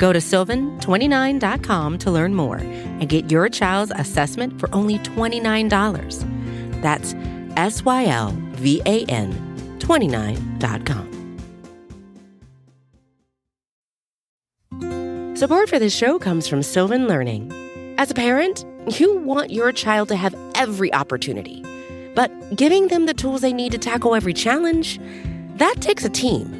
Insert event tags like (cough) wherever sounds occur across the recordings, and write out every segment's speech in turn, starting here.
Go to sylvan29.com to learn more and get your child's assessment for only $29. That's S Y L V A N 29.com. Support for this show comes from Sylvan Learning. As a parent, you want your child to have every opportunity, but giving them the tools they need to tackle every challenge, that takes a team.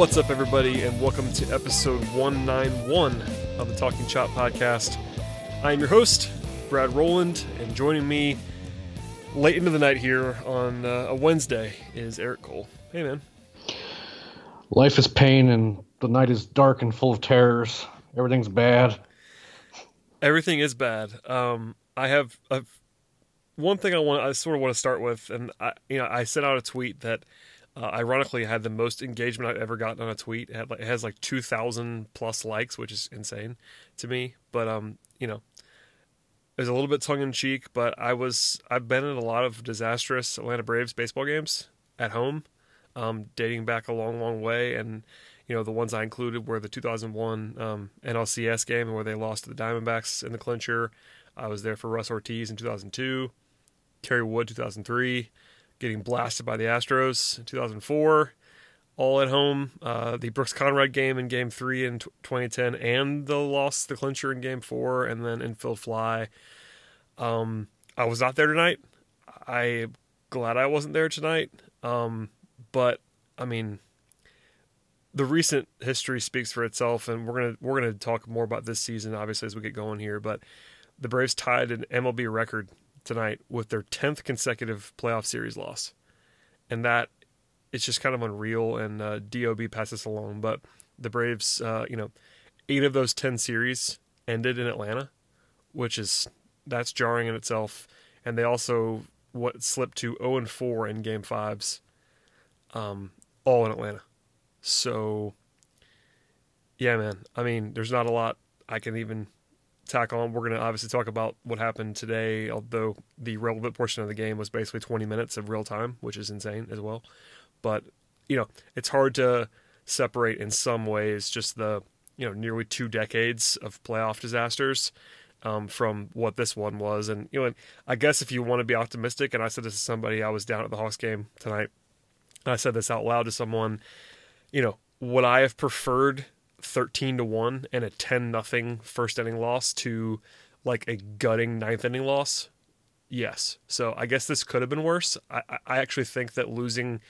What's up, everybody, and welcome to episode 191 of the Talking Chop podcast. I am your host, Brad Rowland, and joining me late into the night here on uh, a Wednesday is Eric Cole. Hey, man. Life is pain, and the night is dark and full of terrors. Everything's bad. Everything is bad. Um, I have a, one thing I want. I sort of want to start with, and I, you know, I sent out a tweet that uh, ironically, had the most engagement I've ever gotten on a tweet. It, has like two thousand plus likes, which is insane to me. But um, you know, it was a little bit tongue in cheek. But I was I've been in a lot of disastrous Atlanta Braves baseball games at home, um, dating back a long, long way. And you know, the ones I included were the 2001 um, NLCS game where they lost to the Diamondbacks in the clincher. I was there for Russ Ortiz in 2002, Kerry Wood 2003 getting blasted by the Astros in 2004, all at home. Uh, the Brooks Conrad game in Game Three in t- 2010, and the loss, the clincher in Game Four, and then infield fly. Um, I was not there tonight. I'm glad I wasn't there tonight. Um, but I mean, the recent history speaks for itself, and we're gonna we're gonna talk more about this season, obviously, as we get going here. But the Braves tied an MLB record tonight with their 10th consecutive playoff series loss. And that it's just kind of unreal. And uh, DOB passes along. But the Braves, uh, you know, eight of those 10 series ended in Atlanta, which is that's jarring in itself. And they also what slipped to 0 and 4 in game fives, um, all in Atlanta. So, yeah, man. I mean, there's not a lot I can even tack on. We're going to obviously talk about what happened today, although the relevant portion of the game was basically 20 minutes of real time, which is insane as well. But, you know, it's hard to separate in some ways just the, you know, nearly two decades of playoff disasters um, from what this one was. And, you know, I guess if you want to be optimistic, and I said this to somebody, I was down at the Hawks game tonight, I said this out loud to someone, you know, would I have preferred 13 to 1 and a 10 nothing first inning loss to like a gutting ninth inning loss? Yes. So i guess this could have been worse. I i actually think that losing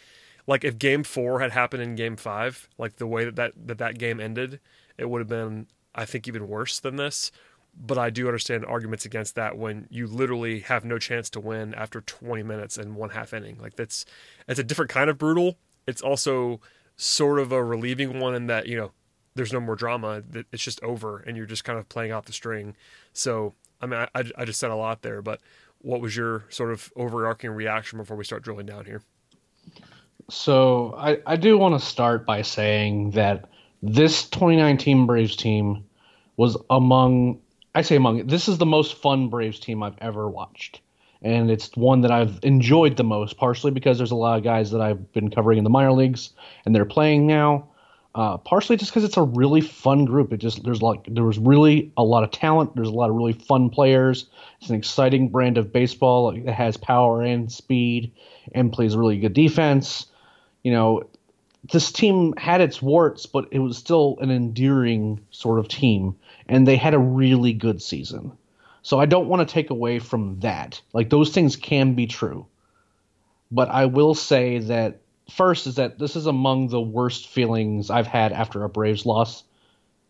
like if game four had happened in game five like the way that that that, that game ended it would have been i think even worse than this. But i do understand arguments against that when you literally have no chance to win after 20 minutes and one half inning. Like that's it's a different kind of brutal. It's also sort of a relieving one in that you know there's no more drama. It's just over, and you're just kind of playing out the string. So I mean, I, I just said a lot there, but what was your sort of overarching reaction before we start drilling down here? So I, I do want to start by saying that this 2019 Braves team was among I say among this is the most fun Braves team I've ever watched. And it's one that I've enjoyed the most, partially because there's a lot of guys that I've been covering in the minor leagues and they're playing now. Uh, partially just because it's a really fun group. It just there's like there was really a lot of talent. There's a lot of really fun players. It's an exciting brand of baseball. It has power and speed and plays really good defense. You know, this team had its warts, but it was still an endearing sort of team, and they had a really good season. So I don't want to take away from that. Like those things can be true, but I will say that first is that this is among the worst feelings I've had after a Braves loss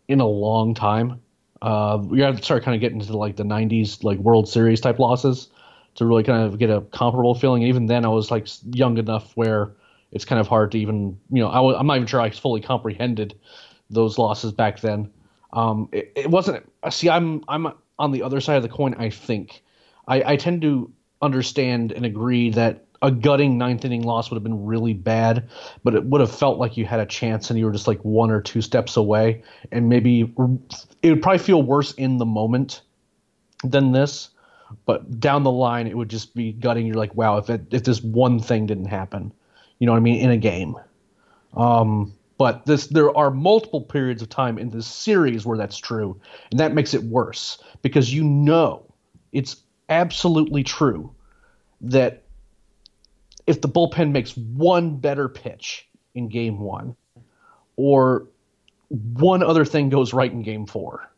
in a long time. Uh, we got to start kind of getting into like the '90s like World Series type losses to really kind of get a comparable feeling. even then, I was like young enough where it's kind of hard to even you know I w- I'm not even sure I fully comprehended those losses back then. Um, it, it, wasn't. See, I'm I'm on the other side of the coin. I think I, I tend to understand and agree that a gutting ninth inning loss would have been really bad, but it would have felt like you had a chance and you were just like one or two steps away, and maybe it would probably feel worse in the moment than this. But down the line, it would just be gutting. You're like, wow, if it, if this one thing didn't happen, you know what I mean, in a game. Um, but this, there are multiple periods of time in this series where that's true, and that makes it worse because you know it's absolutely true that if the bullpen makes one better pitch in game one, or one other thing goes right in game four,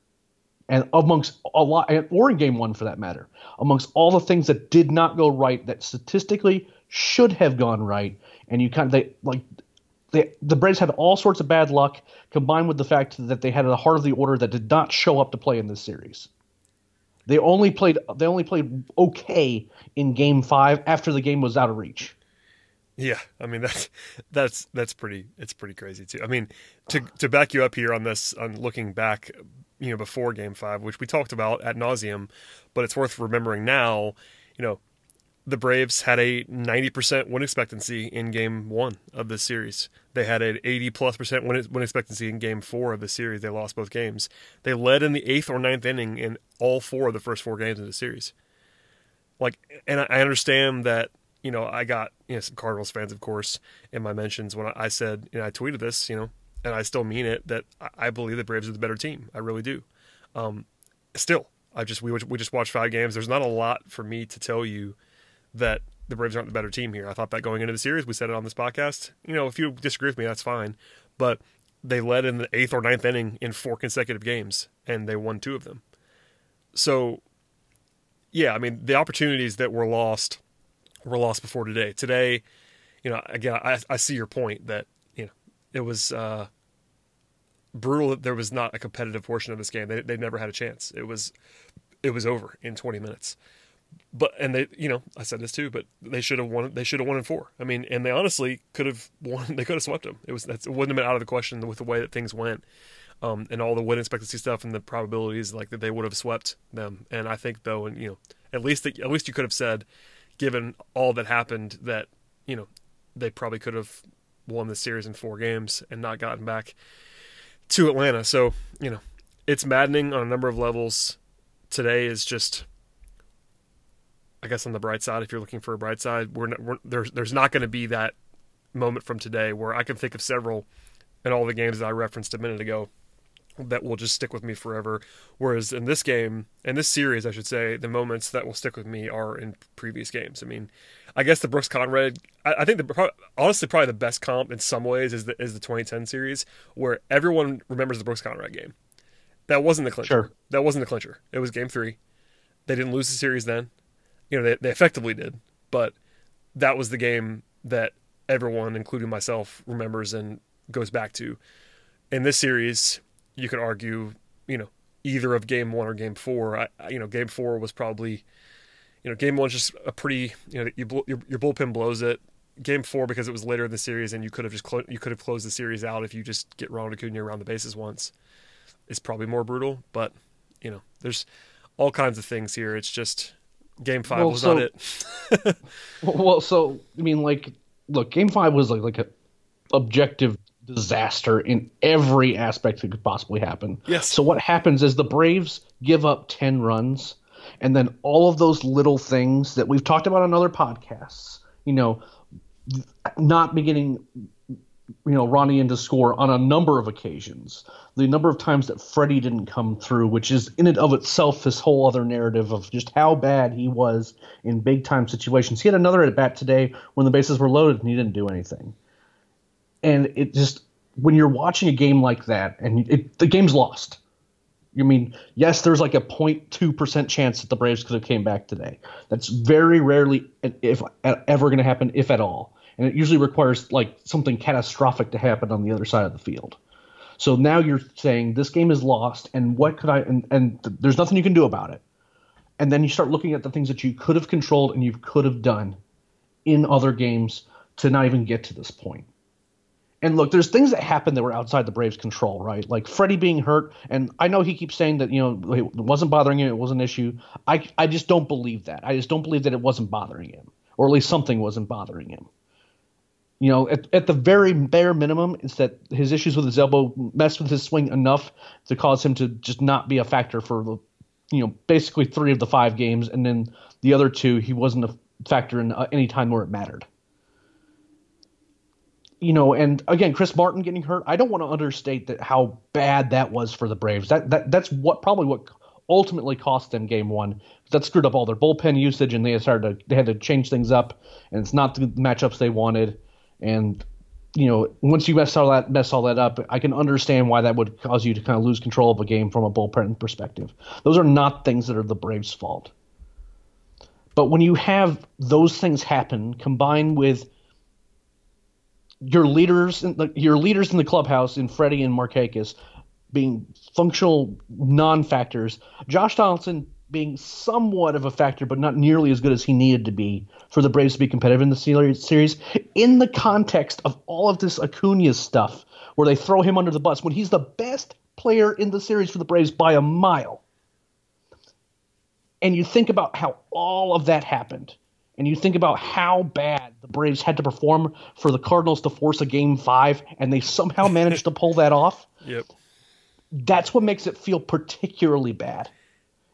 and amongst a lot, or in game one for that matter, amongst all the things that did not go right that statistically should have gone right, and you kind of they like they, the Braves had all sorts of bad luck combined with the fact that they had a heart of the order that did not show up to play in this series. They only played they only played okay in game 5 after the game was out of reach. Yeah, I mean that's that's that's pretty it's pretty crazy too. I mean to to back you up here on this on looking back, you know, before Game Five, which we talked about at nauseum, but it's worth remembering now. You know, the Braves had a 90% win expectancy in Game One of this series. They had an 80 plus percent win, win expectancy in Game Four of the series. They lost both games. They led in the eighth or ninth inning in all four of the first four games of the series. Like, and I understand that you know, I got you know some Cardinals fans, of course, in my mentions when I said, you know, I tweeted this, you know, and I still mean it that I believe the Braves are the better team. I really do. Um, still, I just we we just watched five games. There's not a lot for me to tell you that the Braves aren't the better team here. I thought that going into the series. We said it on this podcast. You know, if you disagree with me, that's fine. But they led in the eighth or ninth inning in four consecutive games, and they won two of them. So, yeah, I mean, the opportunities that were lost were lost before today. Today, you know, again, I, I see your point that you know it was uh, brutal that there was not a competitive portion of this game. They they never had a chance. It was it was over in 20 minutes. But and they, you know, I said this too, but they should have won. They should have won in four. I mean, and they honestly could have won. (laughs) They could have swept them. It was that's it wouldn't have been out of the question with the way that things went. Um, and all the win expectancy stuff and the probabilities like that they would have swept them. And I think though, and you know, at least at least you could have said given all that happened, that you know they probably could have won the series in four games and not gotten back to Atlanta. So you know it's maddening on a number of levels. Today is just, I guess, on the bright side. If you're looking for a bright side, we're, not, we're there's there's not going to be that moment from today where I can think of several in all the games that I referenced a minute ago that will just stick with me forever. Whereas in this game, in this series, I should say, the moments that will stick with me are in previous games. I mean, I guess the Brooks Conrad, I, I think the honestly probably the best comp in some ways is the is the 2010 series where everyone remembers the Brooks Conrad game. That wasn't the clincher. Sure. That wasn't the clincher. It was game three. They didn't lose the series then. You know, they, they effectively did, but that was the game that everyone, including myself, remembers and goes back to. In this series, you could argue, you know, either of game one or game four. I, you know, game four was probably, you know, game one's just a pretty, you know, you, your, your bullpen blows it. game four because it was later in the series and you could have just clo- you could have closed the series out if you just get Ronald Acuna around the bases once. It's probably more brutal, but you know, there's all kinds of things here. It's just game five Well, was so- not it. (laughs) Well, so I mean, like, look, Game Five was like like a objective disaster in every aspect that could possibly happen. Yes. So what happens is the Braves give up ten runs, and then all of those little things that we've talked about on other podcasts, you know, not beginning, you know, Ronnie in to score on a number of occasions. The number of times that Freddie didn't come through, which is in and of itself this whole other narrative of just how bad he was in big time situations. He had another at bat today when the bases were loaded and he didn't do anything. And it just when you're watching a game like that and it, the game's lost. I mean, yes, there's like a 0.2% chance that the Braves could have came back today. That's very rarely, if ever, going to happen, if at all. And it usually requires like something catastrophic to happen on the other side of the field. So now you're saying this game is lost, and what could I? And, and th- there's nothing you can do about it. And then you start looking at the things that you could have controlled and you could have done in other games to not even get to this point. And look, there's things that happened that were outside the Braves' control, right? Like Freddie being hurt, and I know he keeps saying that you know it wasn't bothering him, it was an issue. I I just don't believe that. I just don't believe that it wasn't bothering him, or at least something wasn't bothering him. You know, at, at the very bare minimum, it's that his issues with his elbow messed with his swing enough to cause him to just not be a factor for you know, basically three of the five games, and then the other two he wasn't a factor in uh, any time where it mattered you know, and again, Chris Martin getting hurt. I don't want to understate that how bad that was for the Braves. That that that's what probably what ultimately cost them Game One. That screwed up all their bullpen usage, and they started to, they had to change things up, and it's not the matchups they wanted. And you know, once you mess all that mess all that up, I can understand why that would cause you to kind of lose control of a game from a bullpen perspective. Those are not things that are the Braves' fault. But when you have those things happen, combined with your leaders, in the, your leaders in the clubhouse, in Freddie and Markakis, being functional non-factors, Josh Donaldson being somewhat of a factor, but not nearly as good as he needed to be for the Braves to be competitive in the series. In the context of all of this Acuna stuff, where they throw him under the bus when he's the best player in the series for the Braves by a mile, and you think about how all of that happened and you think about how bad the Braves had to perform for the Cardinals to force a game five, and they somehow managed to pull that off. (laughs) Yep. That's what makes it feel particularly bad.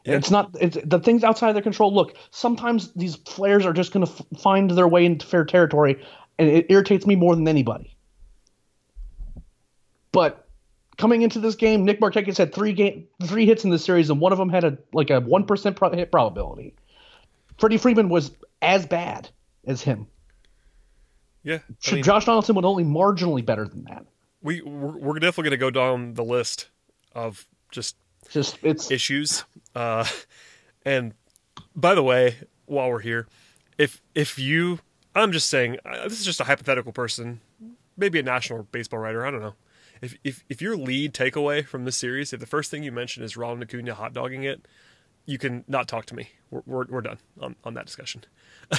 Yeah. It's not it's, the things outside of their control. Look, sometimes these players are just going to f- find their way into fair territory, and it irritates me more than anybody. But coming into this game, Nick Markakis had three game three hits in the series, and one of them had a like a one percent pro- hit probability. Freddie Freeman was as bad as him. Yeah. I mean, Josh Donaldson was only marginally better than that. we we're, we're definitely going to go down the list of just Just it's issues. Uh, and by the way, while we're here, if if you, I'm just saying, uh, this is just a hypothetical person, maybe a national baseball writer. I don't know. If if if your lead takeaway from this series, if the first thing you mention is Ronald Acuna hot dogging it, you can not talk to me. We're we're, we're done on, on that discussion.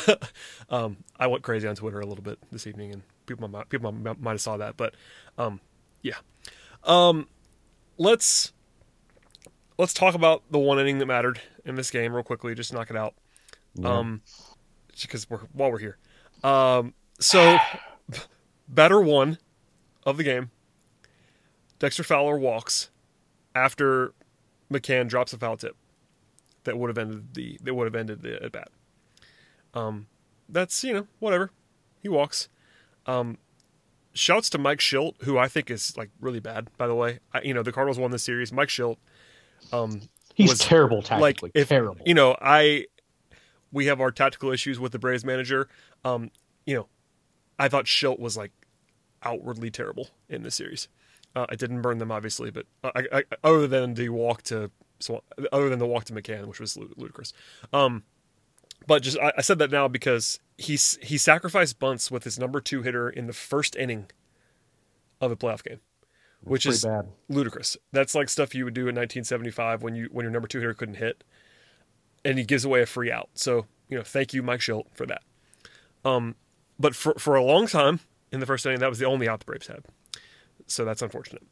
(laughs) um, I went crazy on Twitter a little bit this evening, and people might people might, might have saw that. But um, yeah, um, let's let's talk about the one inning that mattered in this game real quickly. Just knock it out. Um, because we're while we're here. Um, so (sighs) batter one of the game. Dexter Fowler walks after McCann drops a foul tip that would have ended the that would have ended the at bat. Um, that's you know whatever. He walks. Um, shouts to Mike Shildt, who I think is like really bad. By the way, I, you know the Cardinals won the series. Mike Shildt. Um, he's was- terrible like tactically. if terrible. you know I we have our tactical issues with the Braves manager. Um, you know, I thought Shildt was like outwardly terrible in this series. Uh, it didn't burn them obviously, but I, I, other than the walk to so other than the walk to McCann, which was ludicrous. Um, but just I, I said that now because he's he sacrificed bunts with his number two hitter in the first inning of a playoff game, which is bad. ludicrous. That's like stuff you would do in 1975 when you when your number two hitter couldn't hit, and he gives away a free out. So you know, thank you, Mike Shildt, for that. Um, but for for a long time in the first inning, that was the only out the Braves had. So that's unfortunate.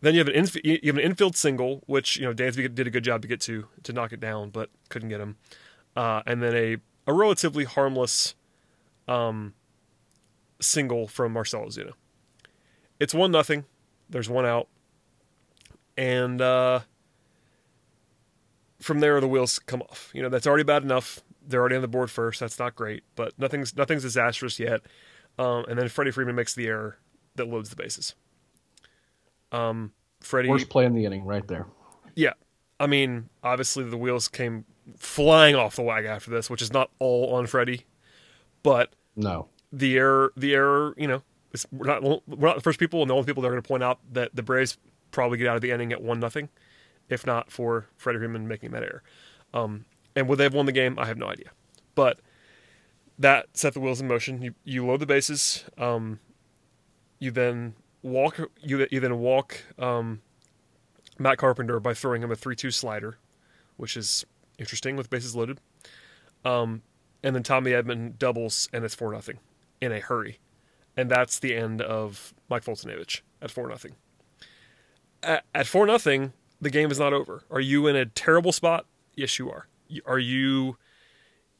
Then you have an inf- you have an infield single, which you know Dansby did a good job to get to to knock it down, but couldn't get him. Uh, and then a a relatively harmless um, single from Marcell Ozuna. It's one nothing. There's one out, and uh, from there the wheels come off. You know that's already bad enough. They're already on the board first. That's not great, but nothing's nothing's disastrous yet. Um, and then Freddie Freeman makes the error that loads the bases. Um, Freddie, Worst play in the inning, right there. yeah, I mean, obviously the wheels came flying off the wagon after this, which is not all on Freddie, but No. the error, the error, you know, we're not we're not the first people and the only people that are going to point out that the Braves probably get out of the inning at one nothing, if not for Freddie Freeman making that error. Um, and would they have won the game? I have no idea, but that set the wheels in motion. You you load the bases. Um, you then walk. You you then walk um, Matt Carpenter by throwing him a three-two slider, which is interesting with bases loaded. Um, and then Tommy Edman doubles, and it's four nothing in a hurry, and that's the end of Mike Foltynewicz at four nothing. At, four nothing, the game is not over. Are you in a terrible spot? Yes, you are. Are you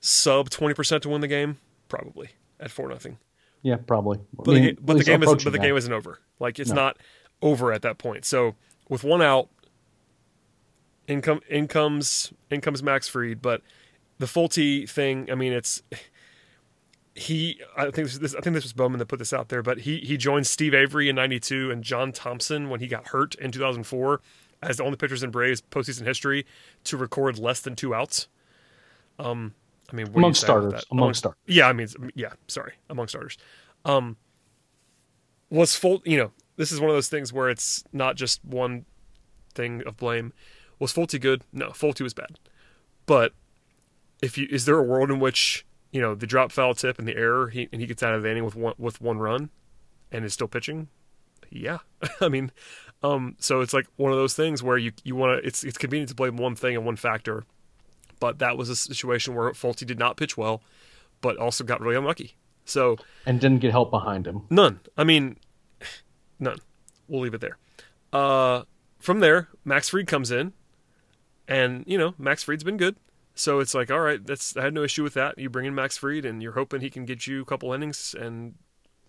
sub twenty percent to win the game? Probably at four nothing. Yeah, probably. But, the, but the game isn't. But the game isn't over. Like it's No. not over at that point. So with one out, income in comes Max Fried. But the Folty thing. I mean, it's he. I think this, this. I think this was Bowman that put this out there. But he he joined Steve Avery in '92 and John Thomson when he got hurt in 2004 as the only pitchers in Braves postseason history to record less than two outs. Um, I mean, what do you Among starters, among starters. Yeah, I mean, yeah. Sorry, among starters. Um, was Full? You know, this is one of those things where it's not just one thing of blame. Was Folty good? No, Folty was bad. But if you is there a world in which you know the drop foul tip and the error he, and he gets out of the inning with one with one run and is still pitching? Yeah, (laughs) I mean, um, so it's like one of those things where you you want to it's it's convenient to blame one thing and one factor, but that was a situation where Folty did not pitch well, but also got really unlucky. So and didn't get help behind him. None. I mean, none. We'll leave it there. Uh, from there, Max Fried comes in, and you know Max Fried's been good. So it's like, all right, that's I had no issue with that. You bring in Max Fried, and you're hoping he can get you a couple innings and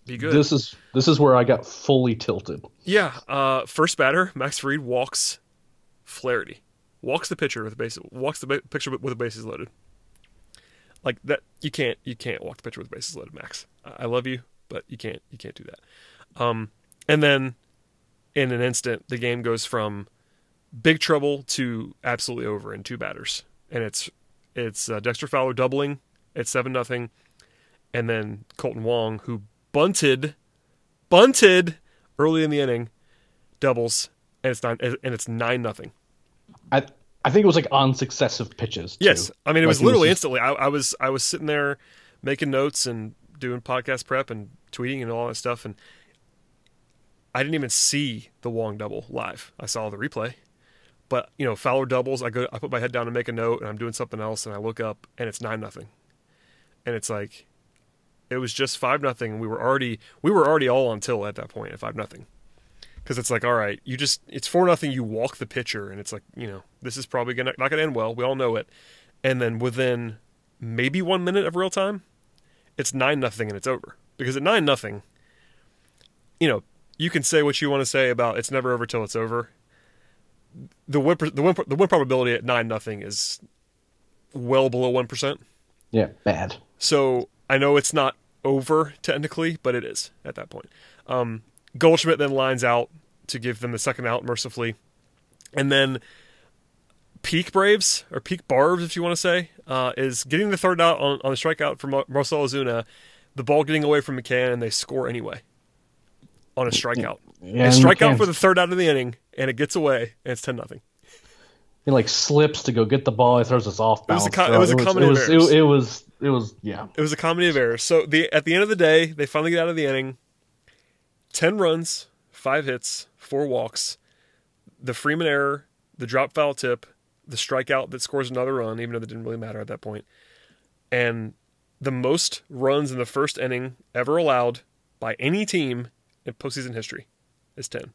be good. This is this is where I got fully tilted. yeah. Uh, first batter, Max Fried walks Flaherty, walks the pitcher with the base, walks the ba- pitcher with, with the bases loaded. Like that, you can't you can't walk the pitcher with the bases loaded, Max. I I love you, but you can't you can't do that. Um, and then in an instant, the game goes from big trouble to absolutely over in two batters, and it's it's uh, Dexter Fowler doubling at seven nothing, and then Kolten Wong who bunted bunted early in the inning, doubles, and it's nine and it's nine nothing. I I think it was like on successive pitches. Too. Yes, I mean it Like, was literally just- instantly. I, I was I was sitting there making notes and doing podcast prep and tweeting and all that stuff, and I didn't even see the Wong double live. I saw the replay, but you know Fowler doubles. I go, I put my head down to make a note, and I'm doing something else, and I look up, and it's nine nothing, and it's like it was just five nothing. We were already we were already all on till at that point at five nothing. Because it's like, all right, you just it's four nothing. You walk the pitcher, and it's like, you know, this is probably gonna not gonna end well. We all know it. And then within maybe one minute of real time, it's nine nothing, and it's over. Because at nine nothing, you know, you can say what you want to say about it's never over till it's over. The win the win the win probability at nine nothing is well below one percent. Yeah, bad. So I know it's not over technically, but it is at that point. Um, Goldschmidt then lines out to give them the second out mercifully, and then peak Braves or peak Barbs, if you want to say, uh, is getting the third out on, on the strikeout from Mar- Marcell Ozuna, the ball getting away from McCann, and they score anyway on a strikeout. Yeah, and and strike out McCann's- for the third out of the inning, and it gets away, and it's ten nothing. He like slips to go get the ball. He throws us off was a balance. co- it was a comedy it of errors. it, it was it was yeah. It was a comedy of errors. So the at the end of the day, they finally get out of the inning. Ten runs, five hits, four walks, the Freeman error, the drop foul tip, the strikeout that scores another run, even though that didn't really matter at that. And the most runs in the first inning ever allowed by any team in postseason history is 10.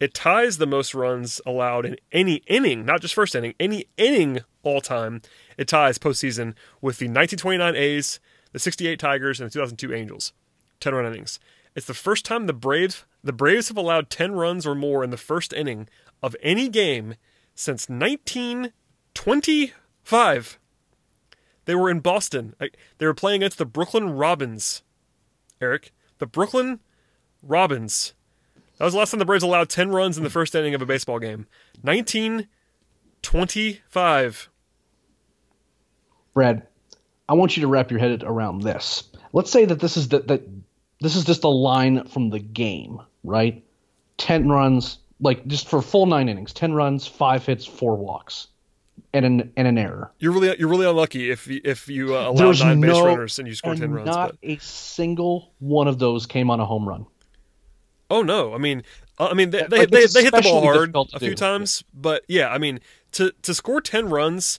It ties the most runs allowed in any inning, not just first inning, any inning all time. It ties postseason with the 1929 A's, the 68 Tigers, and the 2002 Angels. 10 run innings. It's the first time the Braves the Braves have allowed 10 runs or more in the first inning of any game since 1925. They were in Boston. They were playing against the Brooklyn Robins. Eric, the Brooklyn Robins. That was the last time the Braves allowed 10 runs in the first inning of a baseball game. 1925. Brad, I want you to wrap your head around this. Let's say that this is the, that this is just a line from the game, right? 10 runs, like just for full 9 innings, 10 runs, 5 hits, 4 walks. And an and an error. You're really you're really unlucky if you, if you uh, allow nine base runners and you score and ten runs. Not but- a single one of those came on a home run. Oh no! I mean, uh, I mean they Like, they, they, hit the ball hard a few do. times, but yeah, I mean to to score ten runs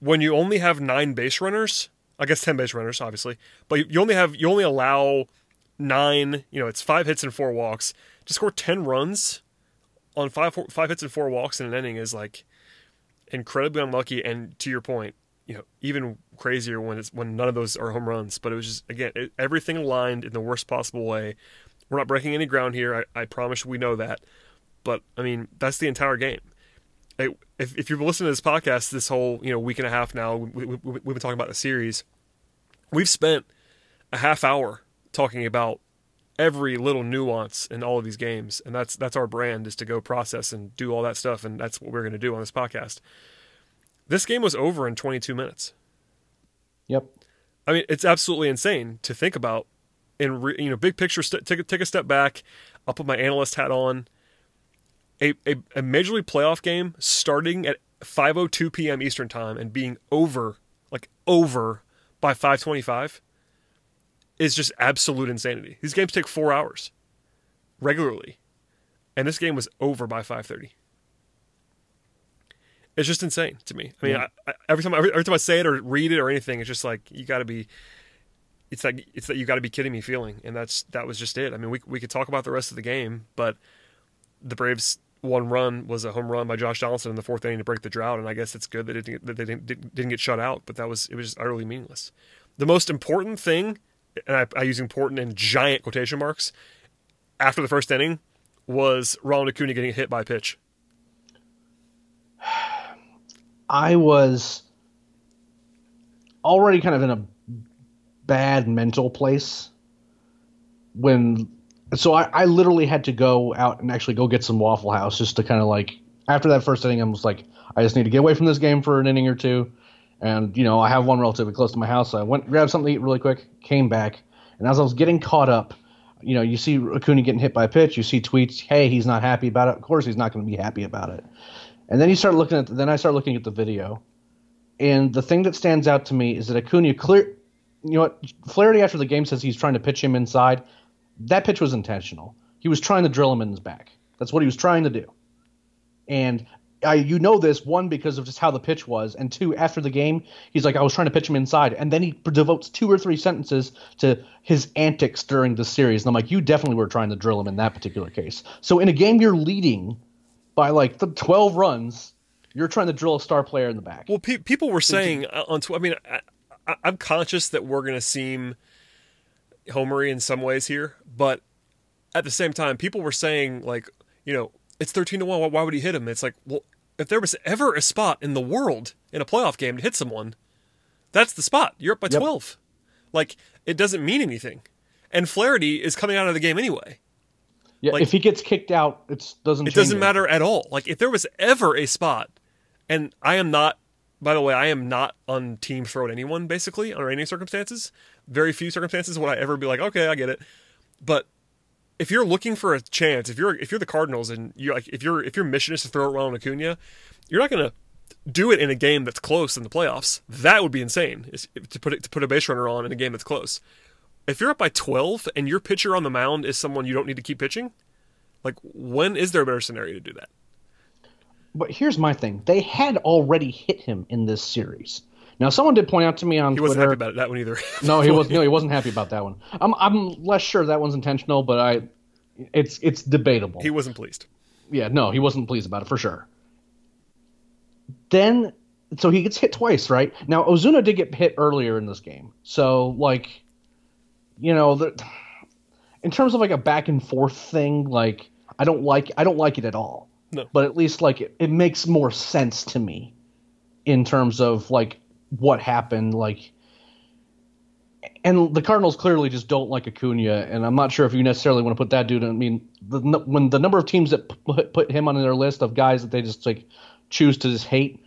when you only have nine base runners, I guess ten base runners, obviously, but you only have you only allow nine. You know, it's five hits and four walks. To score ten runs on five five hits and four walks in an inning is like incredibly unlucky. And to your point, you know, even crazier when it's when none of those are home runs. But it was just again it, everything aligned in the worst possible way. We're not breaking any ground here. I, I promise we know that. But I mean, that's the entire game. If, if you've listened to this podcast this whole you know week and a half now, we, we, we've been talking about the series. We've spent a half hour talking about every little nuance in all of these games, and that's that's our brand is to go process and do all that stuff, and that's what we're going to do on this podcast. This game was over in 22 minutes. Yep. I mean, it's absolutely insane to think about. In re, you know, big picture, st- take a, take a step back. I'll put my analyst hat on. A, a a major league playoff game starting at 5:02 p.m. Eastern time and being over like over by 5:25 is just absolute insanity. These games take four hours regularly, and this game was over by 5:30. It's just insane to me. I mean, Yeah. I, I, every time every, every time I say it or read it or anything, it's just like you got to be. It's like it's that you got to be kidding me feeling, and that's that was just it. I mean, we we could talk about the rest of the game, but the Braves one run was a home run by Josh Donaldson in the fourth inning to break the drought, and I guess it's good that it didn't, that they didn't, didn't get shut out, but that was it was just utterly meaningless. The most important thing, and I, I use important in giant quotation marks, after the first inning, was Ronald Acuna getting hit by a pitch. (sighs) I was already kind of in a bad mental place when so I, I literally had to go out and actually go get some Waffle House just to kind of like after that first inning I was like I just need to get away from this game for an inning or two. And you know I have one relatively close to my house so I went grabbed something to eat really quick came back. And as I was getting caught up you know you see Acuna getting hit by a pitch you see tweets hey he's not happy about it. Of course he's not going to be happy about it. And then you start looking at then I start looking at the video. And the thing that stands out to me is that Acuna clear you know what Flaherty after the game says he's trying to pitch him inside that pitch was intentional. He was trying to drill him in his back. That's what he was trying to do. And I, you know this one because of just how the pitch was, and two after the game, he's like, I was trying to pitch him inside, and then he devotes two or three sentences to his antics during the series. And I'm like, you definitely were trying to drill him in that particular case. So in a game you're leading by like the 12 runs, you're trying to drill a star player in the back. Well, pe- people were saying uh, on Twitter. I mean, I, I, I'm conscious that we're going to seem homery in some ways here, but at the same time, people were saying like, you know, it's 13 to one. Why, why would he hit him? It's like, well, if there was ever a spot in the world in a playoff game to hit someone, that's the spot. You're up by Yep. 12. Like, it doesn't mean anything. And Flaherty is coming out of the game anyway. yeah, like- if he gets kicked out, it doesn't. It doesn't anything. matter at all. Like if there was ever a spot, and I am not. By the way, I am not on team throw at anyone. Basically, under any circumstances, very few circumstances would I ever be like, okay, I get it. But if you're looking for a chance, if you're if you're the Cardinals and you like if your if your mission is to throw at Ronald Acuna, you're not gonna do it in a game that's close in the playoffs. That would be insane. To put it, to put a base runner on in a game that's close. If you're up by 12 and your pitcher on the mound is someone you don't need to keep pitching, like when is there a better scenario to do that? But here's my thing: they had already hit him in this series. Now, someone did point out to me on He Twitter. He wasn't happy about it, that one either. (laughs) no, he wasn't. No, he wasn't happy about that one. I'm I'm less sure that one's intentional, but I, it's it's debatable. he wasn't pleased. yeah, no, he wasn't pleased about it for sure. Then, so he gets hit twice, right? Now Ozuna did get hit earlier in this game, so like, you know, the, in terms of like a back and forth thing, like I don't like I don't like it at all. No. But at least like it, it makes more sense to me in terms of like what happened, like. And the Cardinals clearly just don't like Acuna, and I'm not sure if you necessarily want to put that dude. I mean, the, when the number of teams that put, put him on their list of guys that they just like choose to just hate,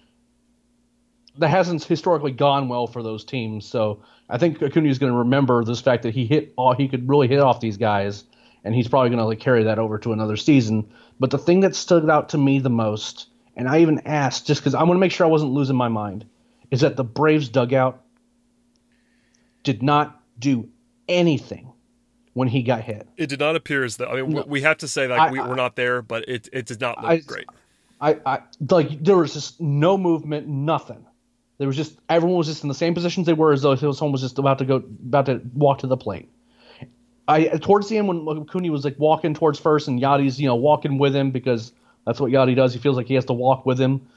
that hasn't historically gone well for those teams. So I think Acuna is going to remember this fact that he hit all he could really hit off these guys, and he's probably going to like carry that over to another season. But the thing that stood out to me the most, and I even asked just because I want to make sure I wasn't losing my mind, is that the Braves dugout did not do anything when he got hit. It did not appear as though. I mean, No. we have to say like I- we, we're not there, but it it did not look I- great. I, I like there was just no movement, nothing. There was just everyone was just in the same positions they were as though someone was just about to go about to walk to the plate. I towards the end when Cooney was like walking towards first and Yachty's you know walking with him because that's what Yachty does. He feels like he has to walk with him.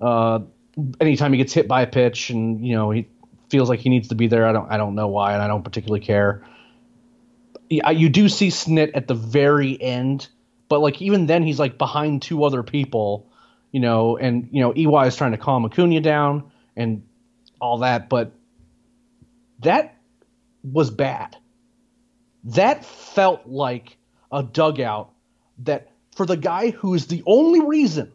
Uh, anytime he gets hit by a pitch and you know he feels like he needs to be there. I don't I don't know why and I don't particularly care. You do see Snit at the very end, but like even then he's like behind two other people, you know, and you know EY is trying to calm Acuna down and all that, but that was bad. That felt like a dugout that for the guy who is the only reason,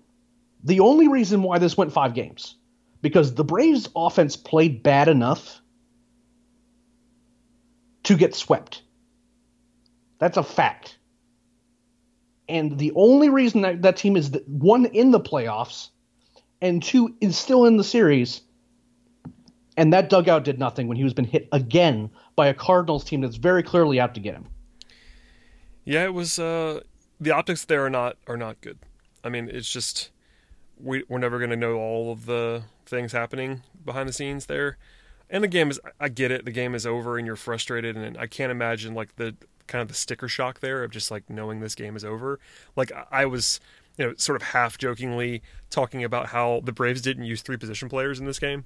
the only reason why this went five games, because the Braves offense played bad enough to get swept. That's a fact. And the only reason that that team is one in the playoffs and two is still in the series. And that dugout did nothing when he was been hit again by a Cardinals team that's very clearly out to get him. Yeah, it was. Uh, the optics there are not are not good. I mean, it's just we we're never going to know all of the things happening behind the scenes there. And the game is. I get it. The game is over, and you're frustrated, and I can't imagine like the kind of the sticker shock there of just like knowing this game is over. Like I- was, you know, sort of half jokingly talking about how the Braves didn't use three position players in this game.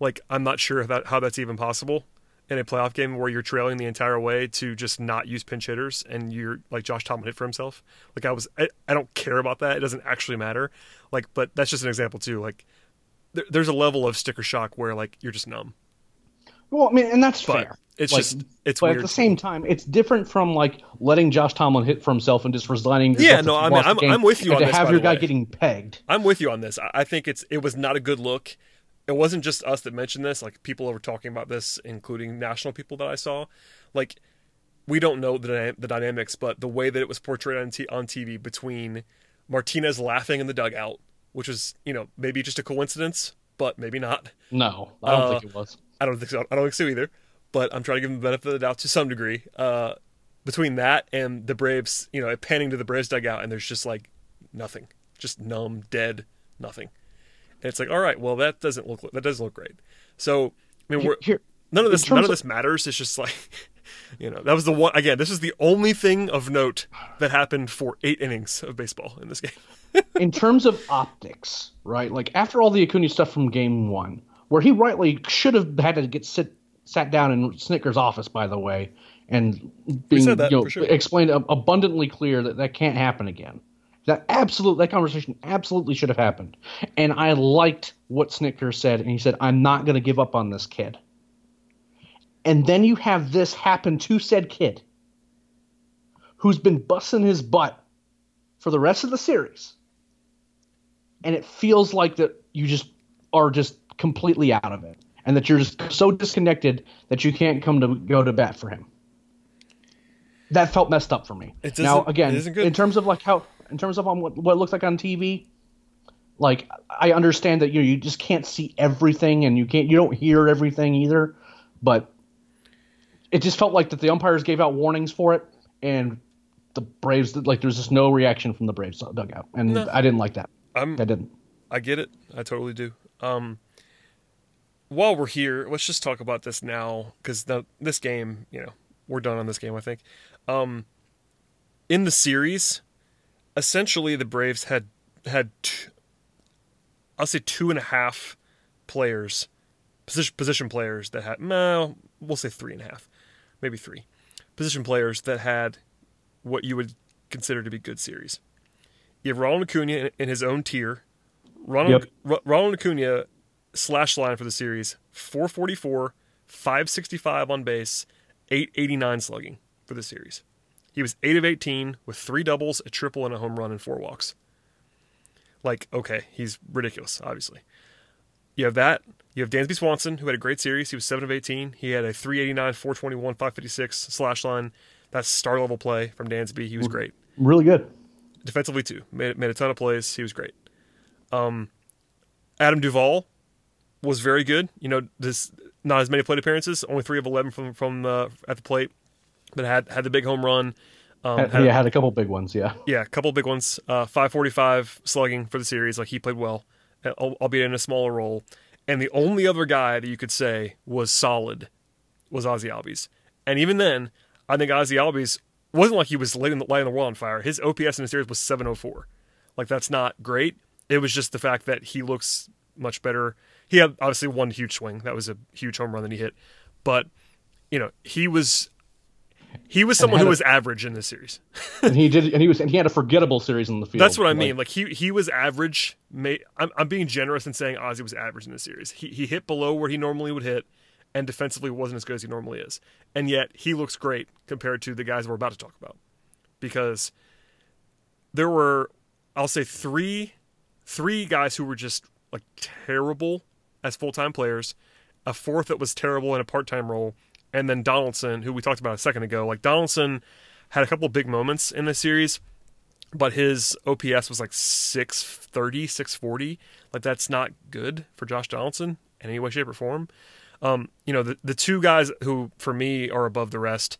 Like I'm not sure that how that's even possible in a playoff game where you're trailing the entire way to just not use pinch hitters and you're like Josh Tomlin hit for himself. Like I was, I, I don't care about that. It doesn't actually matter. Like, but that's just an example too. Like there, there's a level of sticker shock where like you're just numb. Well, I mean, and that's But fair. it's Like, just it's but weird. at the same time, it's different from like letting Josh Tomlin hit for himself and just resigning. Yeah, no, I mean, I'm- I'm with you on to this, have your guy way. getting pegged. I'm with you on this. I- I think it's it was not a good look. It wasn't just us that mentioned this. Like people were talking about this, including national people that I saw. Like we don't know the the dynamics, but the way that it was portrayed on t- on TV between Martinez laughing in the dugout, which was you know maybe just a coincidence, but maybe not. No, I don't Uh, think it was. I don't think so. I don't think so either. But I'm trying to give him the benefit of the doubt to some degree. Uh, between that and the Braves, you know, panning to the Braves dugout, and there's just like nothing, just numb, dead, nothing. And it's like, all right, well, that doesn't look that doesn't look great. So, I mean, we're Here, none of this none of of- this matters. It's just like, (laughs) you know, that was the one. Again, this is the only thing of note that happened for eight innings of baseball in this game. (laughs) in terms of optics, right? Like after all the Acuna stuff from Game One, where he rightly should have had to get sit sat down in Snitker's office, by the way, and being you know, sure. explained abundantly clear that that can't happen again. That absolute that conversation absolutely should have happened, and I liked what Snitker said, and he said, "I'm not going to give up on this kid." And then you have this happen to said kid, who's been busting his butt for the rest of the series and it feels like that you just are just completely out of it and that you're just so disconnected that you can't come to go to bat for him that felt messed up for me now again it isn't good. in terms of like how in terms of on what, what it looks like on tv like i understand that you know, you just can't see everything and you can't you don't hear everything either but it just felt like that the umpires gave out warnings for it and the braves like there's just no reaction from the braves dugout and No. i didn't like that I'm i didn't I get it. I totally do. Um, while we're here, let's just talk about this now because this game, you know, we're done on this game. I think. Um, in the series, essentially the Braves had had two, I'll say two and a half players, position position players that had no, we'll say three and a half, maybe three position players that had what you would consider to be good series. You have Ronald Acuna in his own tier. Ronald yep. Ronald Acuna slash line for the series 444, 565 on base, 889 slugging for the series. He was 8 of 18 with three doubles, a triple, and a home run and four walks. Like, okay, he's ridiculous, obviously. You have that. You have Dansby Swanson, who had a great series. He was 7 of 18. He had a 389, 421, 556 slash line. That's star level play from Dansby. He was great. Really good. Defensively, too. Made, made a ton of plays. He was great. Um, Adam Duvall was very good. You know, this not as many plate appearances, only three of eleven from from uh, at the plate, but had had the big home run. Um, had, yeah, had a couple big ones. Yeah, yeah, a couple big ones. Uh, Five forty five slugging for the series. Like he played well, albeit in a smaller role. And the only other guy that you could say was solid was Ozzy Albies. And even then, I think Ozzy Albies wasn't like he was lighting the, lighting the world on fire. His OPS in the series was 704. Like that's not great. It was just the fact that he looks much better he had obviously one huge swing. That was a huge home run that he hit. But, you know, he was he was someone who a, was average in this series. (laughs) and he did and he was and he had a forgettable series in the field. That's what I mean. Like he he was average. I'm I'm being generous in saying Ozzy was average in this series. He he hit below where he normally would hit and defensively wasn't as good as he normally is. And yet he looks great compared to the guys we're about to talk about. Because there were I'll say three three guys who were just like terrible as full time players, a fourth that was terrible in a part time role, and then Donaldson, who we talked about a second ago. Like Donaldson had a couple big moments in this series, but his OPS was like 630, 640. Like that's not good for Josh Donaldson in any way, shape, or form. Um, you know, the, the two guys who, for me, are above the rest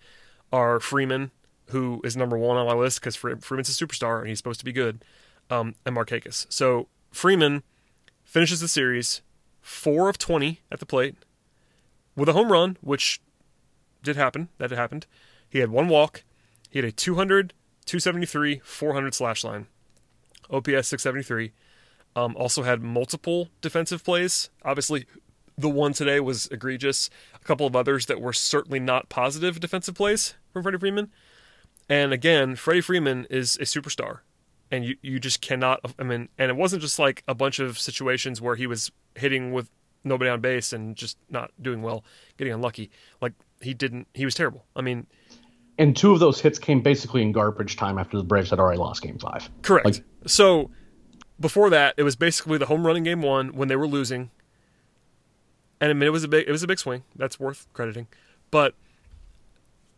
are Freeman, who is number one on my list because Freeman's a superstar and he's supposed to be good, um, and Markakis. So Freeman finishes the series four of 20 at the plate with a home run, which did happen. That it happened. He had one walk. He had a 200, 273, 400 slash line. OPS 673. Um, also had multiple defensive plays. Obviously, the one today was egregious. A couple of others that were certainly not positive defensive plays from Freddie Freeman. And again, Freddie Freeman is a superstar. And you, you just cannot. I mean, and it wasn't just like a bunch of situations where he was hitting with nobody on base and just not doing well, getting unlucky. Like he didn't. He was terrible. I mean, and two of those hits came basically in garbage time after the Braves had already lost Game Five. Correct. Like, so before that, it was basically the home run in Game One when they were losing, and I mean it was a big it was a big swing. That's worth crediting, but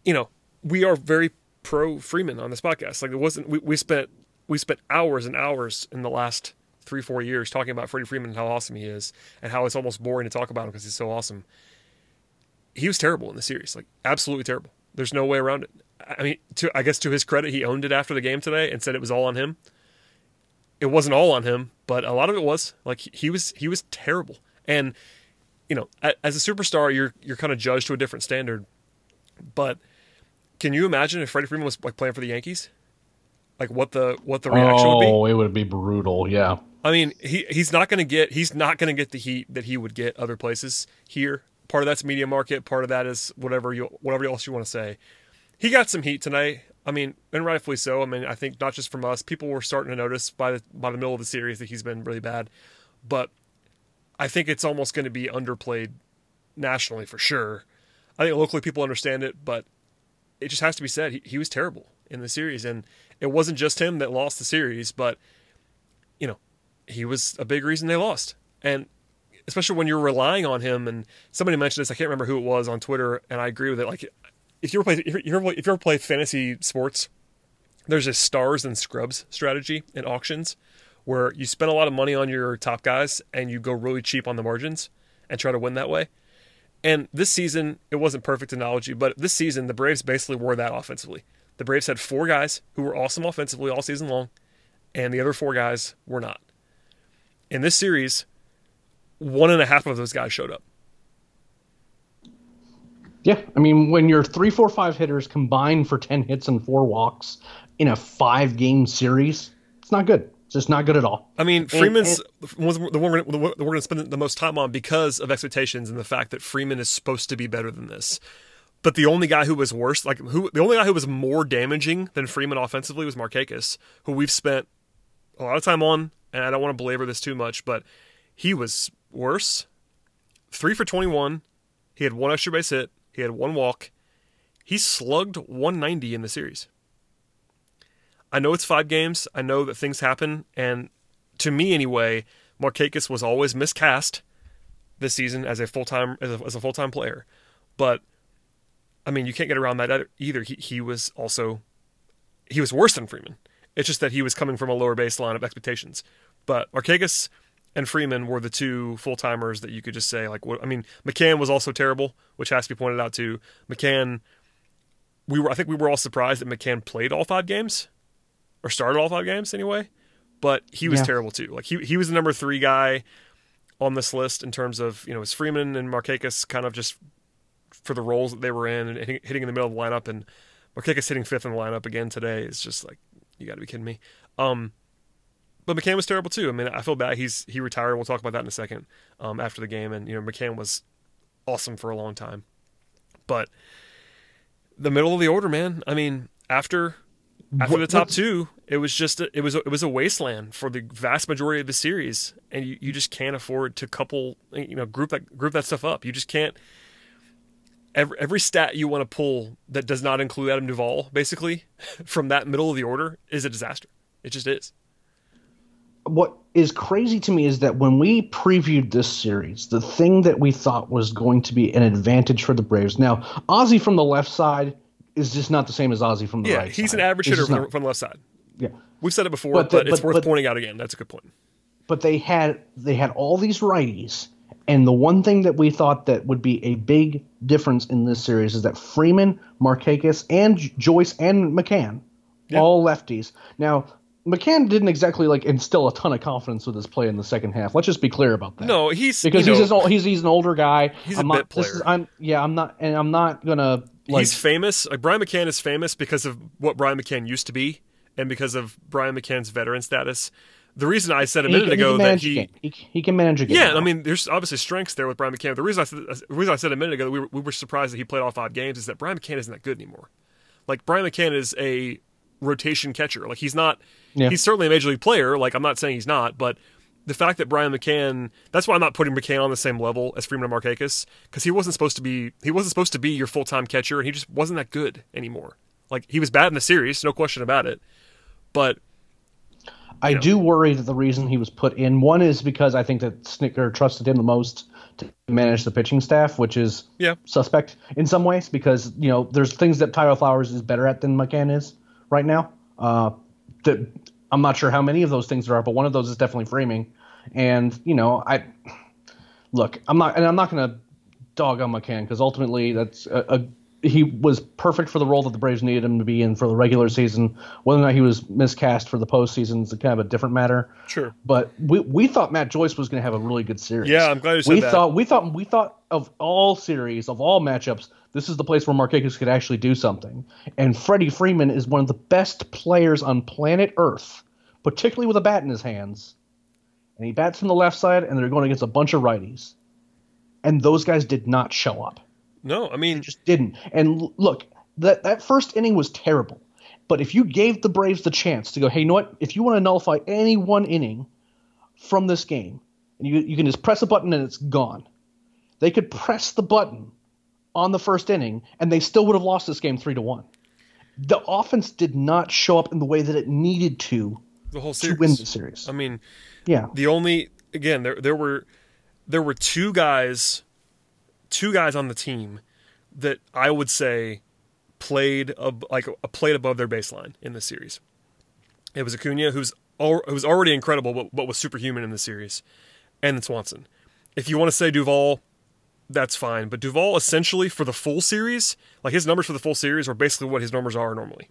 you know we are very pro Freeman on this podcast. Like it wasn't we, we spent we spent hours and hours in the last three, four years talking about Freddie Freeman and how awesome he is, and how it's almost boring to talk about him because he's so awesome. He was terrible in the series, like absolutely terrible. There's no way around it. I mean, to I guess to his credit, he owned it after the game today and said it was all on him. It wasn't all on him, but a lot of it was. Like he was he was terrible, and you know, as a superstar, you're you're kind of judged to a different standard. But can you imagine if Freddie Freeman was like playing for the Yankees? Like what the what the reaction oh, would be? Oh, it would be brutal. Yeah. I mean, he he's not going to get he's not going to get the heat that he would get other places here. Part of that's media market. Part of that is whatever you whatever else you want to say. He got some heat tonight. I mean, and rightfully so. I mean, I think not just from us. People were starting to notice by the by the middle of the series that he's been really bad. But I think it's almost going to be underplayed nationally for sure. I think locally people understand it, but it just has to be said he, he was terrible in the series, and it wasn't just him that lost the series, but you know he was a big reason they lost. And especially when you're relying on him. And somebody mentioned this, I can't remember who it was on Twitter, and I agree with it. Like if you ever play, if you ever, if you ever play fantasy sports, there's a stars and scrubs strategy in auctions where you spend a lot of money on your top guys and you go really cheap on the margins and try to win that way. And this season, it wasn't perfect analogy, but this season, the Braves basically wore that offensively. The Braves had four guys who were awesome offensively all season long, and the other four guys were not in this series, one and a half of those guys showed up. Yeah, I mean, when your three, four, five hitters combine for ten hits and four walks in a five-game series, it's not good. It's just not good at all. I mean, Freeman's was the one we're, the one we're going to spend the most time on because of expectations and the fact that Freeman is supposed to be better than this. But the only guy who was worse, like who, the only guy who was more damaging than Freeman offensively was Markakis, who we've spent a lot of time on, and I don't want to belabor this too much, but he was worse. Three for 21. He had one extra base hit. He had one walk. He slugged 190 in the series. I know it's five games. I know that things happen, and to me anyway, Markakis was always miscast this season as a full time as a, a full time player. But I mean, you can't get around that either. He he was also he was worse than Freeman. It's just that he was coming from a lower baseline of expectations. But Markakis and Freeman were the two full timers that you could just say like. What, I mean, McCann was also terrible, which has to be pointed out too. McCann, we were I think we were all surprised that McCann played all five games or started all five games anyway. But he was yeah. terrible too. Like he he was the number three guy on this list in terms of you know was Freeman and Markakis kind of just for the roles that they were in and hitting in the middle of the lineup and Markakis hitting fifth in the lineup again today is just like you got to be kidding me. Um, but McCann was terrible too. I mean, I feel bad. He's he retired. We'll talk about that in a second. Um, after the game, and you know, McCann was awesome for a long time. But the middle of the order, man. I mean, after after what, the top two, it was just a, it was a, it was a wasteland for the vast majority of the series, and you, you just can't afford to couple you know group that group that stuff up. You just can't. Every, every stat you want to pull that does not include Adam Duvall, basically, (laughs) from that middle of the order, is a disaster. It just is. What is crazy to me is that when we previewed this series, the thing that we thought was going to be an advantage for the Braves. Now, Ozzy from the left side is just not the same as Ozzy from the yeah, right. he's side. an average hitter from the, from the, left side. Yeah, we've said it before, but, the, but it's but, worth but, pointing out again. That's a good point. But they had they had all these righties, and the one thing that we thought that would be a big difference in this series is that Freeman, Markakis, and Joyce and McCann, yeah. all lefties. Now McCann didn't exactly like instill a ton of confidence with his play in the second half. Let's just be clear about that. No, he's because he's know, he's he's an older guy. He's I'm a not, bit player. Is, I'm yeah, I'm not, and I'm not gonna. Like, he's famous. Like Brian McCann is famous because of what Brian McCann used to be, and because of Brian McCann's veteran status. The reason I said a minute he, ago he that he, he, he can manage a game. Yeah, I mean, there's obviously strengths there with Brian McCann. The reason I said, the reason I said a minute ago that we were, we were surprised that he played all five games is that Brian McCann isn't that good anymore. Like Brian McCann is a rotation catcher. Like he's not. Yeah. He's certainly a major league player. Like I'm not saying he's not, but the fact that Brian McCann. That's why I'm not putting McCann on the same level as Freeman and Markakis because he wasn't supposed to be. He wasn't supposed to be your full time catcher, and he just wasn't that good anymore. Like he was bad in the series, no question about it. But I know. do worry that the reason he was put in one is because I think that Snitker trusted him the most to manage the pitching staff, which is yeah. suspect in some ways because you know there's things that Tyler Flowers is better at than McCann is right now. Uh, that I'm not sure how many of those things there are, but one of those is definitely framing. And you know, I look, I'm not, and I'm not going to dog on McCann because ultimately that's a, a he was perfect for the role that the Braves needed him to be in for the regular season. Whether or not he was miscast for the postseason is kind of a different matter. Sure. But we we thought Matt Joyce was going to have a really good series. Yeah, I'm glad you said we that. thought we thought we thought of all series of all matchups, this is the place where Markakis could actually do something. And Freddie Freeman is one of the best players on planet Earth, particularly with a bat in his hands. And he bats from the left side, and they're going against a bunch of righties. And those guys did not show up. No, I mean, they just didn't. And look, that that first inning was terrible. But if you gave the Braves the chance to go, hey, you know what? If you want to nullify any one inning from this game, and you you can just press a button and it's gone. They could press the button on the first inning, and they still would have lost this game three to one. The offense did not show up in the way that it needed to the whole series. to win the series. I mean, yeah. The only again there there were there were two guys two guys on the team that I would say played like a played above their baseline in this series. It was Acuna, who's al- who was already incredible, but, but was superhuman in the series, and then Swanson. If you want to say Duvall, that's fine. But Duvall essentially for the full series, like his numbers for the full series are basically what his numbers are normally.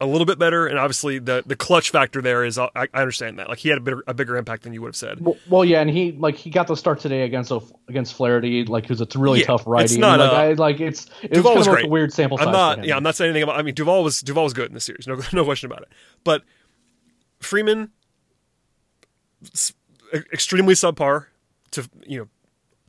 a little bit better, and obviously the the clutch factor there is I, I understand that like he had a bigger a bigger impact than you would have said. Well, well, yeah, and he like he got the start today against against Flaherty, like who's a really Yeah, tough righty. it's not, like, uh, I, like it's it was Duvall was like great. a weird sample size. I'm not yeah I'm not saying anything about I mean Duvall was Duvall was good in the series no (laughs) no question about it but Freeman extremely subpar to you know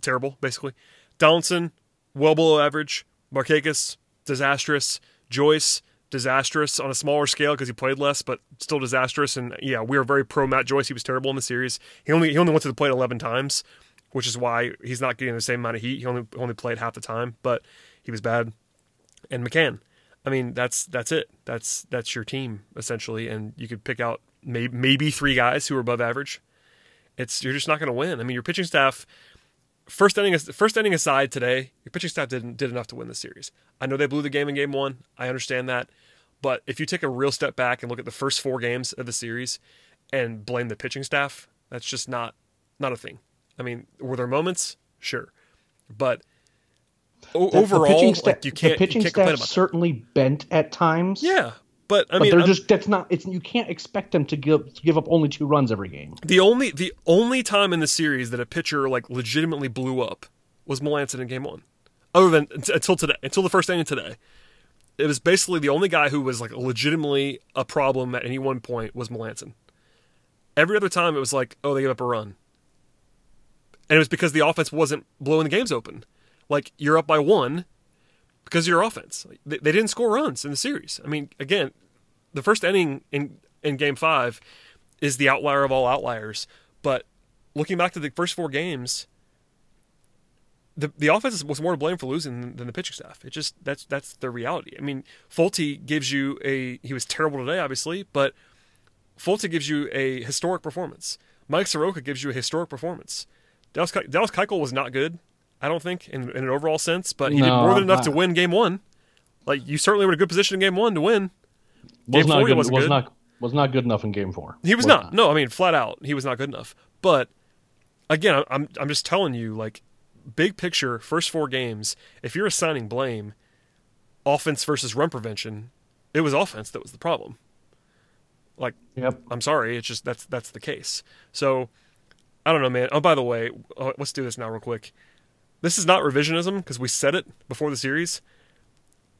terrible basically Donaldson well below average Markakis disastrous Joyce disastrous on a smaller scale because he played less but still disastrous and yeah we were very pro Matt Joyce he was terrible in the series he only he only went to the plate 11 times which is why he's not getting the same amount of heat he only only played half the time but he was bad and McCann. I mean, that's that's it. That's that's your team essentially, and you could pick out maybe maybe three guys who are above average. It's you're just not going to win. I mean, your pitching staff. First inning, first inning aside today, your pitching staff didn't did enough to win the series. I know they blew the game in game one. I understand that, but if you take a real step back and look at the first four games of the series, and blame the pitching staff, that's just not not a thing. I mean, were there moments? Sure, but o- The- overall, the pitching sta- like you can't the pitching you can't staff about that. certainly bent at times. Yeah, but I but mean, they're just that's not. It's you can't expect them to give to give up only two runs every game. the only the only time in the series that a pitcher like legitimately blew up was Melancon in Game One. Other than until today, until the first inning today, it was basically the only guy who was like legitimately a problem at any one point was Melancon. Every other time, it was like, oh, they gave up a run, and it was because the offense wasn't blowing the games open. Like you're up by one because of your offense. They, they didn't score runs in the series. I mean, again, the first inning in in Game Five is the outlier of all outliers. But looking back to the first four games, the the offense was more to blame for losing than, than the pitching staff. It just that's that's the reality. I mean, Folty gives you a he was terrible today, obviously, but Folty gives you a historic performance. Mike Soroka gives you a historic performance. Dallas Dallas Keuchel was not good, I don't think, in, in an overall sense, but he did more than enough to win Game One. Like you certainly were in a good position in Game One to win. Was Game not four, good. was good. not was not good enough in Game Four. He was, not. No, I mean flat out, he was not good enough. But again, I'm I'm just telling you, like big picture, first four games. If you're assigning blame, offense versus run prevention, it was offense that was the problem. Like Yep. I'm sorry, it's just that's that's the case. So I don't know, man. Oh, by the way, uh, let's do this now real quick. This is not revisionism because we said it before the series.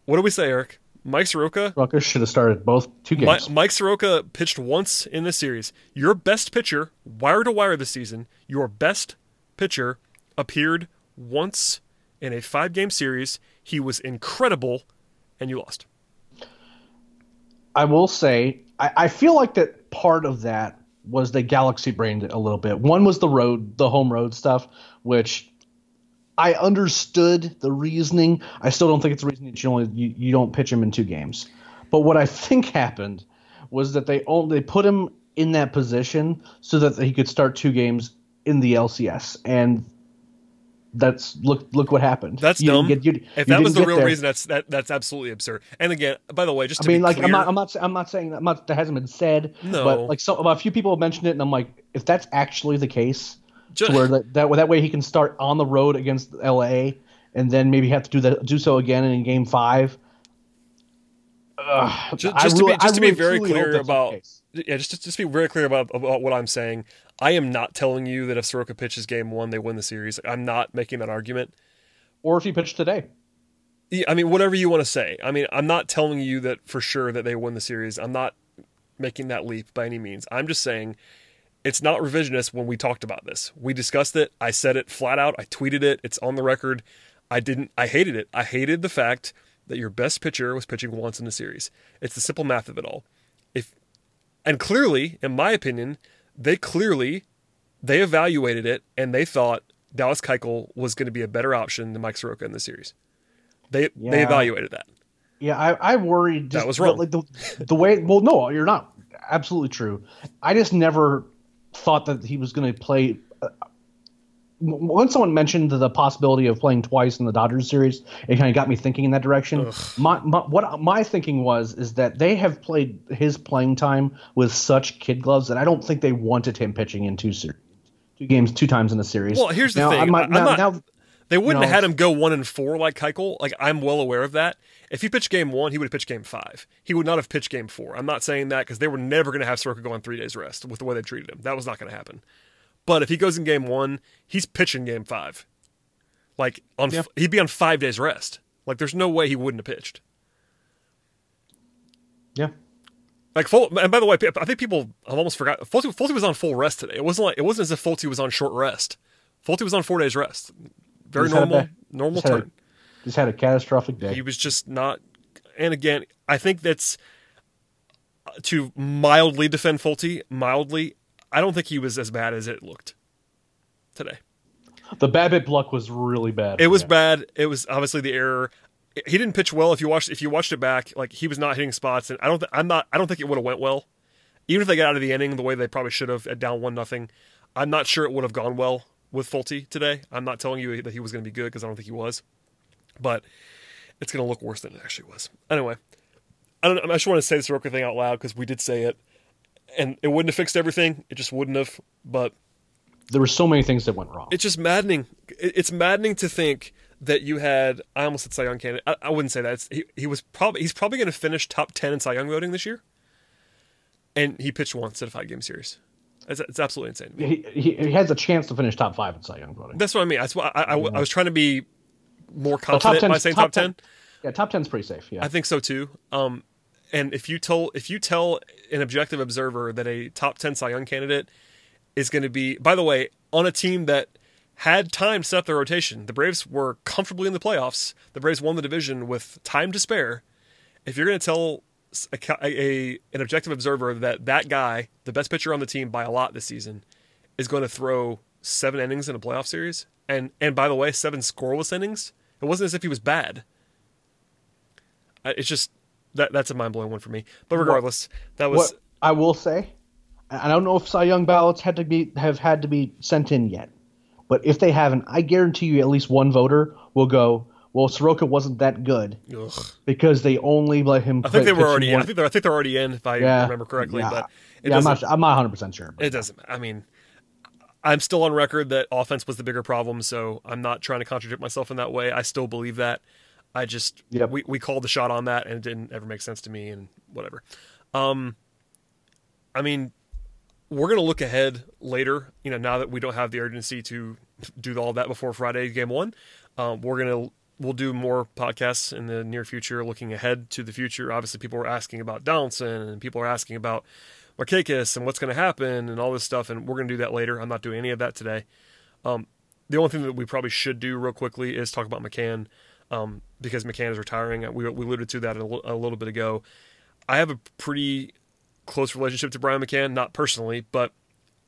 What do we say, Eric? Mike Soroka Ruckus should have started both two games. Mike Soroka pitched once in this series. Your best pitcher, wire to wire this season, your best pitcher appeared once in a five game series. He was incredible, and you lost. I will say, I, I feel like that part of that was the galaxy brained a little bit. One was the road, the home road stuff, which I understood the reasoning. I still don't think it's the reason that you only you, you don't pitch him in two games. But what I think happened was that they only they put him in that position so that he could start two games in the LCS, and that's look look what happened. That's You dumb. get- you- if you that was the real there. reason, that's that that's absolutely absurd. And again, by the way, just to I mean, be like clear, I'm not, I'm not, I'm not saying that. I'm that hasn't been said. No. but like so, a few people have mentioned it, and I'm like, if that's actually the case, ju- to where that, that that way he can start on the road against LA, and then maybe have to do that, do so again in Game Five. Ugh, Ju- I just, to be, just to be very clear that's not the about yeah, just just be very clear about about what I'm saying. I am not telling you that if Soroka pitches game one, they win the series. I'm not making that argument. or if he pitched today. Yeah, I mean, whatever you want to say. I mean, I'm not telling you that for sure that they win the series. I'm not making that leap by any means. I'm just saying it's not revisionist when we talked about this. We discussed it. I said it flat out. I tweeted it. It's on the record. I didn't. I hated it. I hated the fact that your best pitcher was pitching once in the series. It's the simple math of it all. If and clearly, in my opinion, they clearly they evaluated it and they thought Dallas Keuchel was going to be a better option than Mike Soroka in the series. They they evaluated that. Yeah, I, I worried. Just, That was wrong. Like the, the way. Well, no, you're not. Absolutely true. I just never thought that he was going to play. Uh, when someone mentioned the possibility of playing twice in the Dodgers series, it kind of got me thinking in that direction. My, my what my thinking was is that they have played his playing time with such kid gloves that I don't think they wanted him pitching in two series, two games, two times in a series. Well, here's the now, thing. I'm not, I- I'm now, not- now They wouldn't No, have had him go one and four like Keuchel. Like I'm well aware of that. If he pitched game one, he would have pitched game five. He would not have pitched game four. I'm not saying that because they were never going to have Soroka go on three days rest with the way they treated him. That was not going to happen. But if he goes in game one, he's pitching game five. Like on, Yeah. he'd be on five days rest. Like there's no way he wouldn't have pitched. Yeah. Like and by the way, I think people have almost forgot. Folty, Folty was on full rest today. It wasn't like it wasn't as if Folty was on short rest. Folty was on four days rest. Very He's had a normal, normal turn. He's had a catastrophic day. He was just not. And again, I think that's uh, to mildly defend Folty. Mildly, I don't think he was as bad as it looked today. the Babbitt block was really bad. It was Yeah. bad. It was obviously the error. He didn't pitch well. If you watched, if you watched it back, like he was not hitting spots, and I don't. Th- I'm not. I don't think it would have went well. Even if they got out of the inning the way they probably should have at down one nothing, I'm not sure it would have gone well with Folty today. I'm not telling you that he was going to be good because I don't think he was, but it's going to look worse than it actually was. Anyway, I don't. I just want to say this Soroka thing out loud because we did say it, and it wouldn't have fixed everything. It just wouldn't have. But There were so many things that went wrong. it's just maddening. It's maddening to think that you had. I almost said Cy Young candidate. I, I wouldn't say that. It's, he, he was probably he's probably going to finish top ten in Cy Young voting this year, and he pitched one instead of five game series. It's, it's absolutely insane. He, he, he has a chance to finish top five in Cy Young voting. That's what I mean. That's why I, I, I was trying to be more Well, confident by 10 saying top ten. Yeah, top ten's pretty safe. Yeah. I think so too. Um, and if you tell if you tell an objective observer that a top ten Cy Young candidate is going to be, by the way, on a team that had time to set up their rotation, the Braves were comfortably in the playoffs. The Braves won the division with time to spare. If you're going to tell a, a an objective observer that that guy, the best pitcher on the team by a lot this season, is going to throw seven innings in a playoff series, and and by the way, seven scoreless innings, it wasn't as if he was bad. It's just that that's a mind blowing one for me. But regardless, that was what I will say, I don't know if Cy Young ballots had to be have had to be sent in yet, but if they haven't, I guarantee you at least one voter will go. Well, Soroka wasn't that good ugh. because they only let him. I think they were already. one- I think they're, I think they're already in if I Yeah, remember correctly. yeah, But yeah, I'm doesn't. I'm not 100 percent sure. It doesn't. I mean, I'm still on record that offense was the bigger problem, so I'm not trying to contradict myself in that way. I still believe that. I just Yep. we we called the shot on that, and it didn't ever make sense to me, and whatever. Um, I mean, we're gonna look ahead later. You know, now that we don't have the urgency to do all that before Friday game one, um, we're gonna we'll do more podcasts in the near future, looking ahead to the future. Obviously, people are asking about Donaldson, and people are asking about Markakis and what's going to happen and all this stuff, and we're going to do that later. I'm not doing any of that today. Um, the only thing that we probably should do real quickly is talk about McCann um, because McCann is retiring. We, we alluded to that a, little bit ago. I have a pretty close relationship to Brian McCann, not personally, but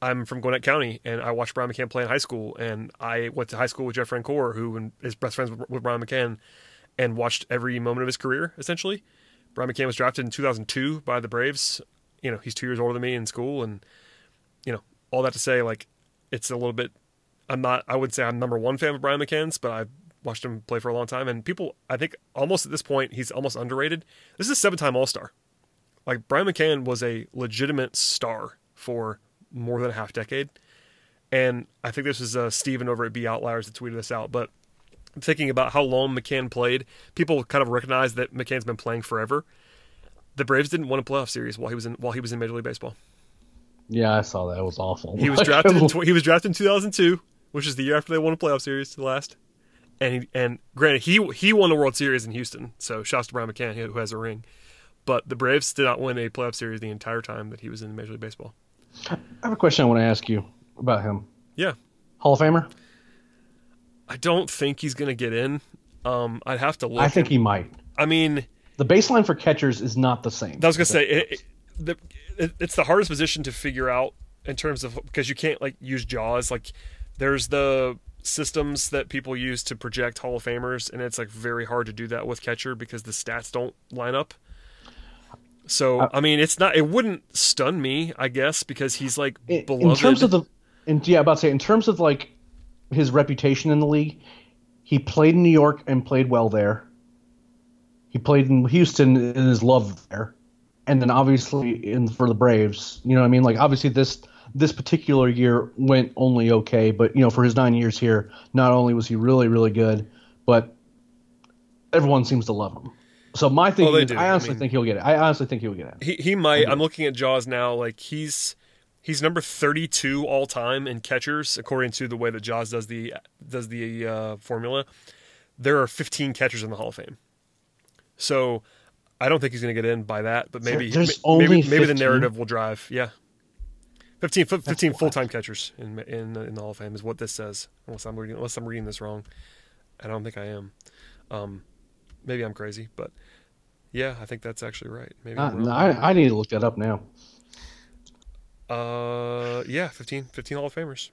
I'm from Gwinnett County, and I watched Brian McCann play in high school, and I went to high school with Jeff Francoeur, who is best friends with, with Brian McCann, and watched every moment of his career, essentially. Brian McCann was drafted in 2002 by the Braves. You know, he's two years older than me in school, and you know, all that to say, like, it's a little bit. I'm not. I would say I'm number one fan of Brian McCann's, but I've watched him play for a long time, and people, I think, almost at this point, he's almost underrated. This is a seven-time All-Star. Like Brian McCann was a legitimate star for more than a half decade, and I think this is uh, Steven over at B Outliers that tweeted this out, but thinking about how long McCann played, people kind of recognize that McCann's been playing forever. The Braves didn't win a playoff series while he was in while he was in Major League Baseball. yeah, I saw that. It was awful. He was (laughs) drafted. In, (laughs) he was drafted in 2002, which is the year after they won a playoff series, the last. And he, and granted, he he won the World Series in Houston, so shouts to Brian McCann who has a ring. But the Braves did not win a playoff series the entire time that he was in Major League Baseball. I have a question I want to ask you about him. Yeah, Hall of Famer? I don't think he's going to get in. Um, I'd have to look. I think and- he might. I mean, The baseline for catchers is not the same. I was gonna say it, it, the, it, it's the hardest position to figure out in terms of because you can't like use JAWS. Like there's the systems that people use to project Hall of Famers, and it's like very hard to do that with catcher because the stats don't line up. So Uh, I mean, it's not. It wouldn't stun me, I guess, because he's like in, beloved. in terms of the, in, yeah, about to say in terms of like his reputation in the league, he played in New York and played well there. He played in Houston and is loved there, and then obviously in for the Braves. You know what I mean? Like obviously this this particular year went only okay, but you know, for his nine years here, not only was he really, really good, but everyone seems to love him. So my thing, they is. I I honestly mean- think he'll get it. I honestly think he'll get it. He he might. I'm looking at JAWS now. Like he's he's number 32 all time in catchers according to the way that JAWS does the does the uh, formula. There are 15 catchers in the Hall of Fame. So I don't think he's going to get in by that, but maybe maybe maybe the narrative will drive. Yeah. 15, 15 full-time catchers in, in in the Hall of Fame is what this says. Unless I'm reading unless I'm reading this wrong. I don't think I am. Um, maybe I'm crazy, but yeah, I think that's actually right. Maybe Uh, no. I, I need to look that up now. Uh, yeah, 15, 15 Hall of Famers.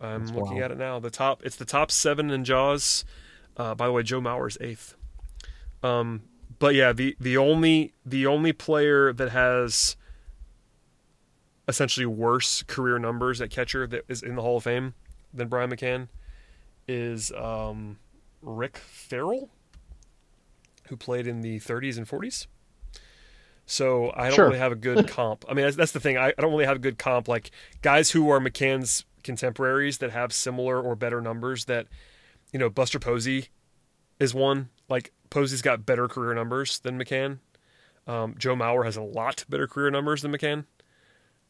I'm That's looking wild. at it now. The top, it's the top seven in JAWS. Uh, by the way, Joe Mauer's eighth. Um, but yeah, the the only the only player that has essentially worse career numbers at catcher that is in the Hall of Fame than Brian McCann is um, Rick Ferrell, who played in the 30s and 40s. So I don't Sure. really have a good (laughs) comp. I mean, that's, that's the thing. I, I don't really have a good comp. Like guys who are McCann's contemporaries that have similar or better numbers. That you know, Buster Posey is one. Like Posey's got better career numbers than McCann. Um, Joe Mauer has a lot better career numbers than McCann.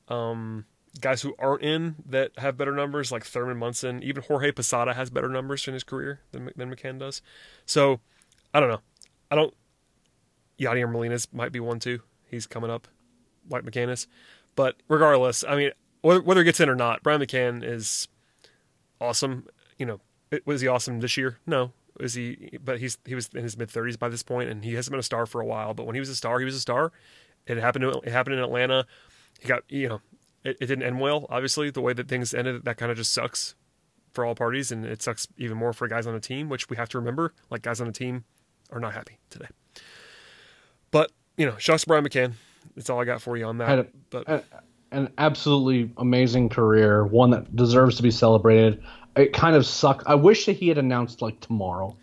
Um, guys who aren't in that have better numbers, like Thurman Munson, even Jorge Posada has better numbers in his career than than McCann does. So I don't know. I don't. Yadier Molina's might be one too. He's coming up, like McCann is. But regardless, I mean, whether, whether he gets in or not, Brian McCann is awesome. You know, was he awesome this year? No. Is he? But he's he was in his mid thirties by this point, and he hasn't been a star for a while. But when he was a star, he was a star. It happened. To, it happened in Atlanta. He got you know, it, it didn't end well. Obviously, the way that things ended, that kind of just sucks for all parties, and it sucks even more for guys on the team, which we have to remember. Like guys on the team are not happy today. But you know, shouts to Brian McCann. That's all I got for you on that. A- but an absolutely amazing career, one that deserves to be celebrated. It kind of sucked. I wish that he had announced like tomorrow.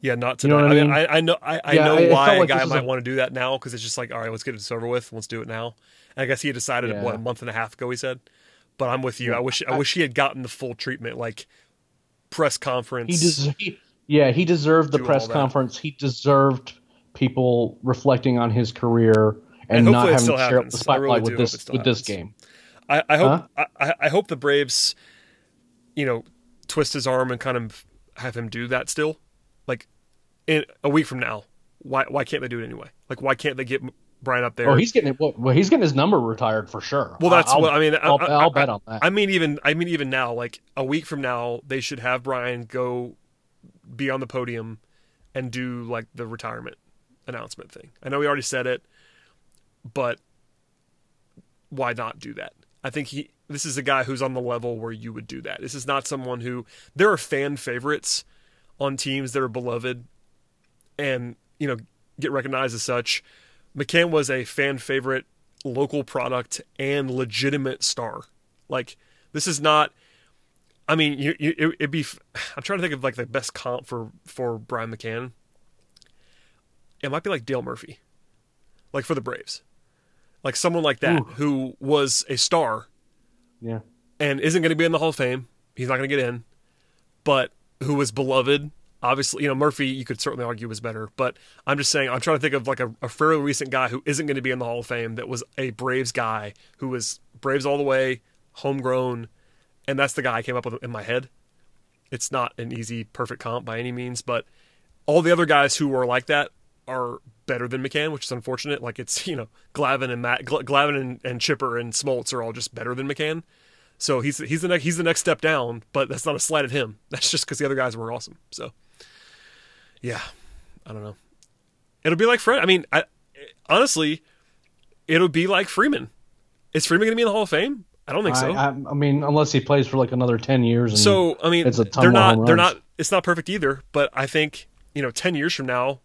yeah, not You know I, I mean, mean? I, I know, I, I Yeah, know why felt a guy might a- want to do that now because it's just like, all right, let's get this over with. Let's do it now. And I guess he had decided Yeah. what a month and a half ago. He said, but I'm with you. I wish, I, wish he had gotten the full treatment, like press conference. He des- he, yeah, he deserved the press conference. He deserved people reflecting on his career and, And not having to share up the spotlight really with this with this game. I, I hope I, I hope the Braves, you know, twist his arm and kind of have him do that still, like in a week from now. Why why can't they do it anyway? Like why can't they get Brian up there? Oh, he's getting it. Well, he's getting his number retired for sure. well, that's I'll, what I mean. I'll, I'll I- bet on that. I mean even I mean even now, like a week from now, they should have Brian go be on the podium and do like the retirement announcement thing. I know he already said it, but why not do that? I think he this is a guy who's on the level where you would do that. This is not someone who there are fan favorites on teams that are beloved and, you know, get recognized as such. McCann was a fan favorite local product and legitimate star. Like this is not I mean, you, you, it, it'd be. I'm trying to think of like the best comp for for Brian McCann. It might be like Dale Murphy, like for the Braves, like someone like that Ooh. who was a star yeah. and isn't going to be in the Hall of Fame. He's not going to get in, but who was beloved. Obviously, you know Murphy. You could certainly argue was better, but I'm just saying I'm trying to think of like a, a fairly recent guy who isn't going to be in the Hall of Fame that was a Braves guy who was Braves all the way, homegrown, and that's the guy I came up with in my head. It's not an easy, perfect comp by any means, but all the other guys who are like that are better than McCann, which is unfortunate. Like it's you know Glavine and Matt, Gla- Glavine and, and Chipper and Smoltz are all just better than McCann. So he's he's the next he's the next step down, but that's not a slight at him. (laughs) That's just because the other guys were awesome. So yeah, I don't know. It'll be like Fred. I mean, I, honestly, it'll be like Freeman. Is Freeman going to be in the Hall of Fame? I don't think so. I, I, mean, unless he plays for like another ten years. And So I mean, it's a ton they're not they're not. It's not perfect either. But I think you know, ten years from now,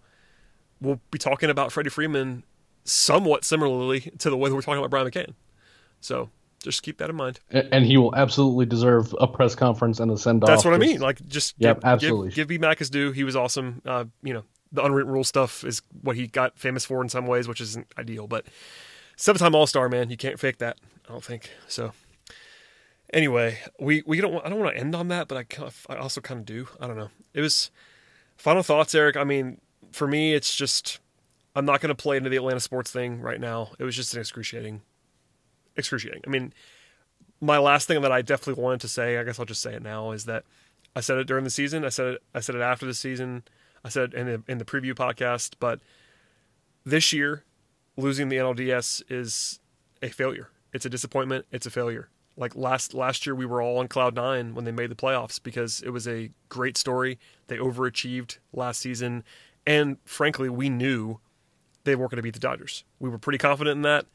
we'll be talking about Freddie Freeman somewhat similarly to the way that we're talking about Brian McCann. So just keep that in mind. and he will absolutely deserve a press conference and a send off. That's what I mean. Like just Yep, give, absolutely. give, give B Mac his due. He was awesome. Uh, you know, the unwritten rule stuff is what he got famous for in some ways, which isn't ideal. But seven time All Star man. You can't fake that. I don't think so. Anyway, we we don't. I don't want to end on that, but I I also kind of do. I don't know. It was final thoughts, Eric. I mean, for me, it's just I'm not going to play into the Atlanta sports thing right now. It was just an excruciating, excruciating. I mean, my last thing that I definitely wanted to say, I guess I'll just say it now, is that I said it during the season. I said it. I said it after the season. I said it in the in the preview podcast. But this year, losing the NLDS is a failure. It's a disappointment. It's a failure. Like last last year, we were all on cloud nine when they made the playoffs because it was a great story. They overachieved last season, and frankly, we knew they weren't going to beat the Dodgers. We were pretty confident in that.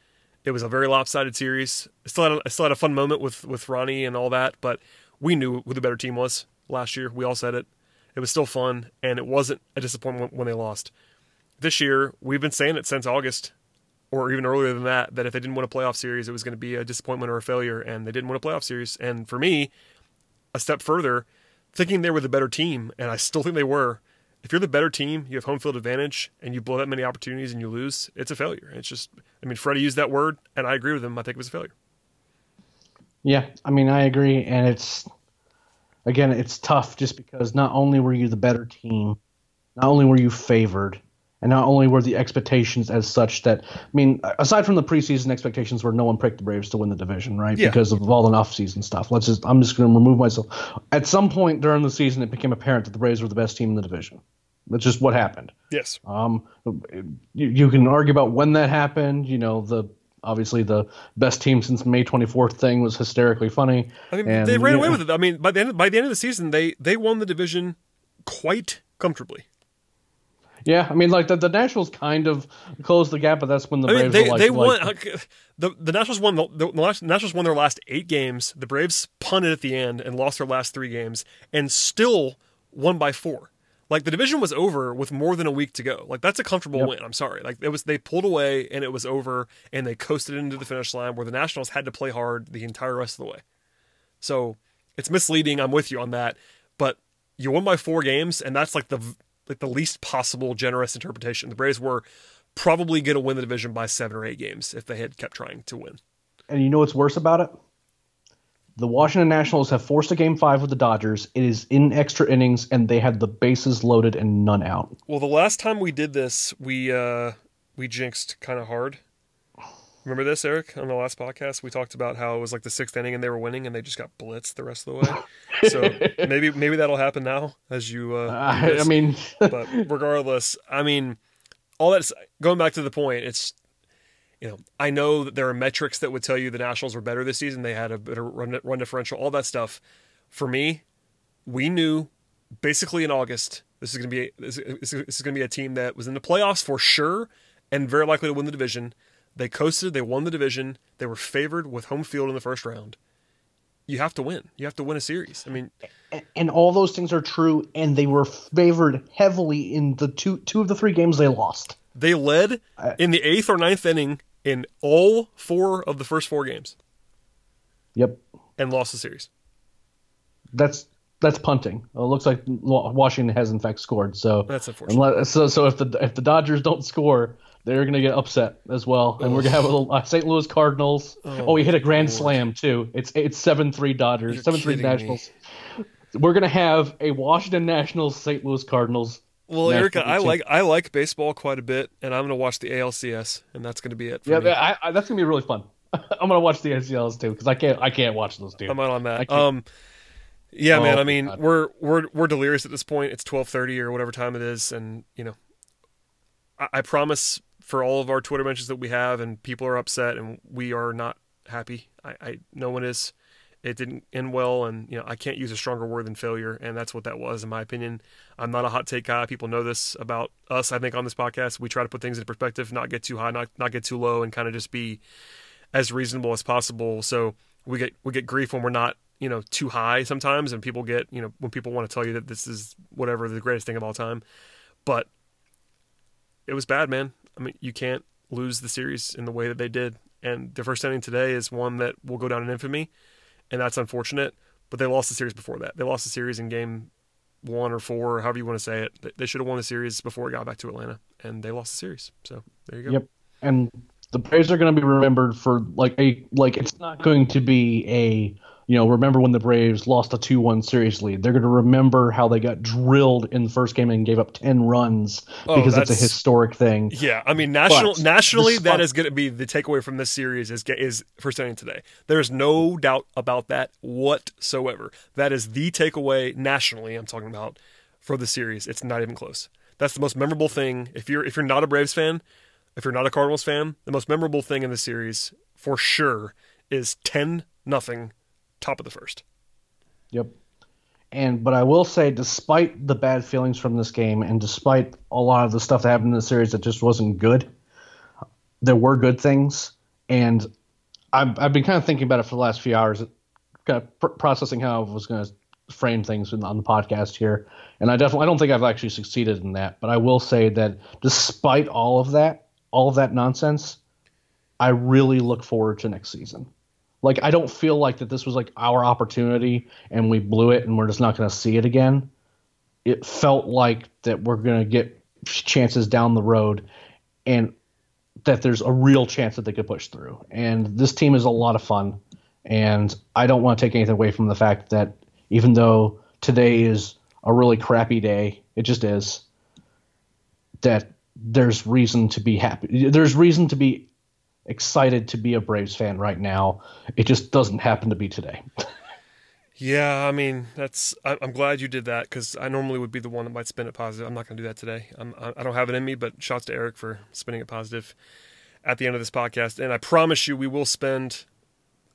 It was a very lopsided series. I still had a, I still had a fun moment with with Ronnie and all that, but we knew who the better team was last year. We all said it. It was still fun, and it wasn't a disappointment when they lost. This year, we've been saying it since August, or even earlier than that, that if they didn't win a playoff series, it was going to be a disappointment or a failure, and they didn't win a playoff series. And for me, a step further, thinking they were the better team, and I still think they were, if you're the better team, you have home field advantage, and you blow that many opportunities and you lose, it's a failure. It's just, I mean, Freddie used that word, and I agree with him. I think it was a failure. Yeah, I mean, I agree, and it's again, it's tough just because not only were you the better team, not only were you favored, and not only were the expectations as such that I mean, aside from the preseason expectations where no one picked the Braves to win the division, right? Yeah. Because of all the off-season stuff. Let's just I'm just going to remove myself. At some point during the season, it became apparent that the Braves were the best team in the division. That's just what happened. Yes. Um, you, you can argue about when that happened. You know, the obviously the best team since May 24th thing was hysterically funny. I mean, and, they ran yeah, away with it. I mean, by the end by the end of the season, they they won the division quite comfortably. Yeah, I mean, like the, the Nationals kind of closed the gap, but that's when the I mean, Braves they were like, they like- won. The the Nationals won the, the last- Nationals won their last eight games. The Braves punted at the end and lost their last three games, and still won by four. Like the division was over with more than a week to go. Like that's a comfortable Yep. win. I'm sorry. Like it was they pulled away and it was over, and they coasted into the finish line where the Nationals had to play hard the entire rest of the way. So it's misleading. I'm with you on that, but you won by four games, and that's like the like the least possible generous interpretation. The Braves were probably going to win the division by seven or eight games if they had kept trying to win. and you know what's worse about it? The Washington Nationals have forced a game five with the Dodgers. It is in extra innings, and they had the bases loaded and none out. Well, the last time we did this, we uh, we jinxed kind of hard. Remember this, Eric? On the last podcast, we talked about how it was like the sixth inning and they were winning, and they just got blitzed the rest of the way. (laughs) So maybe maybe that'll happen now as you. Uh, I. I mean, (laughs) but regardless, I mean, all that's going back to the point. It's you know, I know that there are metrics that would tell you the Nationals were better this season. They had a better run, run differential, all that stuff. For me, we knew basically in August this is going to be this this is going to be a team that was in the playoffs for sure and very likely to win the division. They coasted, they won the division. They were favored with home field in the first round. You have to win. You have to win a series. I mean, and all those things are true, and they were favored heavily in the two two of the three games they lost. They led in the eighth or ninth inning in all four of the first four games Yep, and lost the series. that's that's punting. It looks like Washington has in fact scored. So That's unfortunate. Unless, so so if the if the Dodgers don't score, they're gonna get upset as well, and we're gonna have a little uh, St. Louis Cardinals. Oh, we hit a grand slam too. It's it's seven three Dodgers, seven three kidding me. Nationals. We're gonna have a Washington Nationals, St. Louis Cardinals. Well, National Erica, I like I like baseball quite a bit, and I'm going to watch the ALCS, and that's going to be it. For Yeah, me. I, I, that's gonna be really fun. (laughs) I'm gonna watch the NCLs too because I can't I can't watch those two. I'm out on that. Um, yeah, Oh, man. I mean, God. we're we're we're delirious at this point. It's 12:30 or whatever time it is, and you know, I, I promise for all of our Twitter mentions that we have, and people are upset, and we are not happy. I, I no one is. It didn't end well, and you know, I can't use a stronger word than failure, and that's what that was, in my opinion. I'm not a hot take guy. People know this about us. I think on this podcast, we try to put things in perspective, not get too high, not not get too low, and kind of just be as reasonable as possible. So we get we get grief when we're not you know too high sometimes, and people get you know when people want to tell you that this is whatever the greatest thing of all time. But it was bad, man. I mean, you can't lose the series in the way that they did, and the first inning today is one that will go down in infamy, and that's unfortunate. But they lost the series before that. They lost the series in game one or four, however you want to say it. They- They should have won the series before it got back to Atlanta, and they lost the series. So there you go. Yep. And The Braves are going to be remembered for like a like it's not going to be a you know remember when the Braves lost a two one series lead. They're going to remember how they got drilled in the first game and gave up ten runs Oh, because it's a historic thing. Yeah, I mean, national But nationally, despite- that is going to be the takeaway from this series is is for standing today. There is no doubt about that whatsoever. That is the takeaway nationally. I'm talking about for the series. It's not even close. That's the most memorable thing. If you're if you're not a Braves fan, if you're not a Cardinals fan, the most memorable thing in the series for sure is ten nothing, top of the first. Yep. And but I will say, despite the bad feelings from this game, and despite a lot of the stuff that happened in the series that just wasn't good, there were good things. And I've I've been kind of thinking about it for the last few hours, kind of pr- processing how I was going to frame things in, on the podcast here. And I definitely I don't think I've actually succeeded in that, but I will say that despite all of that, all of that nonsense, I really look forward to next season. Like I don't feel like that this was like our opportunity and we blew it and we're just not going to see it again. It felt like that we're going to get chances down the road and that there's a real chance that they could push through. And this team is a lot of fun and I don't want to take anything away from the fact that even though today is a really crappy day, it just is that there's reason to be happy. There's reason to be excited to be a Braves fan right now. It just doesn't happen to be today. (laughs) Yeah, I mean that's. I- I'm glad you did that because I normally would be the one that might spin it positive. I'm not going to do that today. I'm, I I don't have it in me, but shouts to Eric for spinning it positive at the end of this podcast. And I promise you, we will spend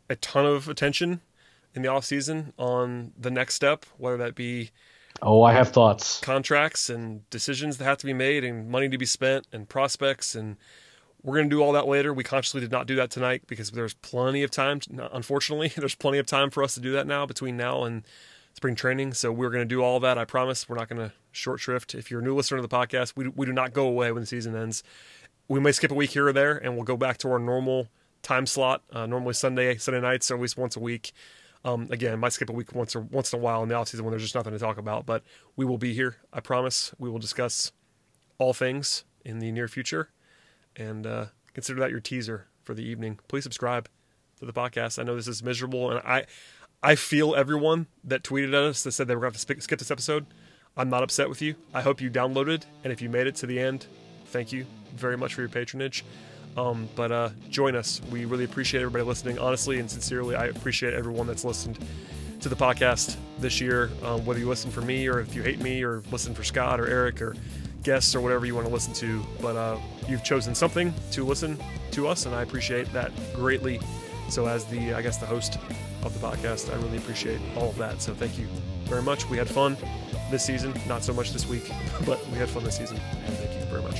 a ton of attention in the off season on the next step, whether that be Oh, I have thoughts. contracts and decisions that have to be made and money to be spent and prospects and we're going to do all that later. We consciously did not do that tonight because there's plenty of time. Unfortunately, (laughs) there's plenty of time for us to do that now between now and spring training. So we're going to do all that. I promise. We're not going to short shrift. If you're a new listener to the podcast, we, we do not go away when the season ends. We may skip a week here or there, and we'll go back to our normal time slot. Uh, normally Sunday, Sunday nights, or at least once a week. Um, again, might skip a week once or once in a while in the offseason when there's just nothing to talk about. But we will be here. I promise. We will discuss all things in the near future and uh, consider that your teaser for the evening. Please subscribe to the podcast. I know this is miserable, and I I feel everyone that tweeted at us that said they were going to skip skip this episode. I'm not upset with you. I hope you downloaded, and if you made it to the end, thank you very much for your patronage. Um, but uh, join us. We really appreciate everybody listening. Honestly and sincerely, I appreciate everyone that's listened to the podcast this year. Um, whether you listen for me or if you hate me or listen for Scott or Eric or guests or whatever you want to listen to. But uh, you've chosen something to listen to us, and I appreciate that greatly. So, as the I guess the host of the podcast, I really appreciate all of that. So, thank you very much. We had fun this season, not so much this week, (laughs) but we had fun this season, and thank you very much.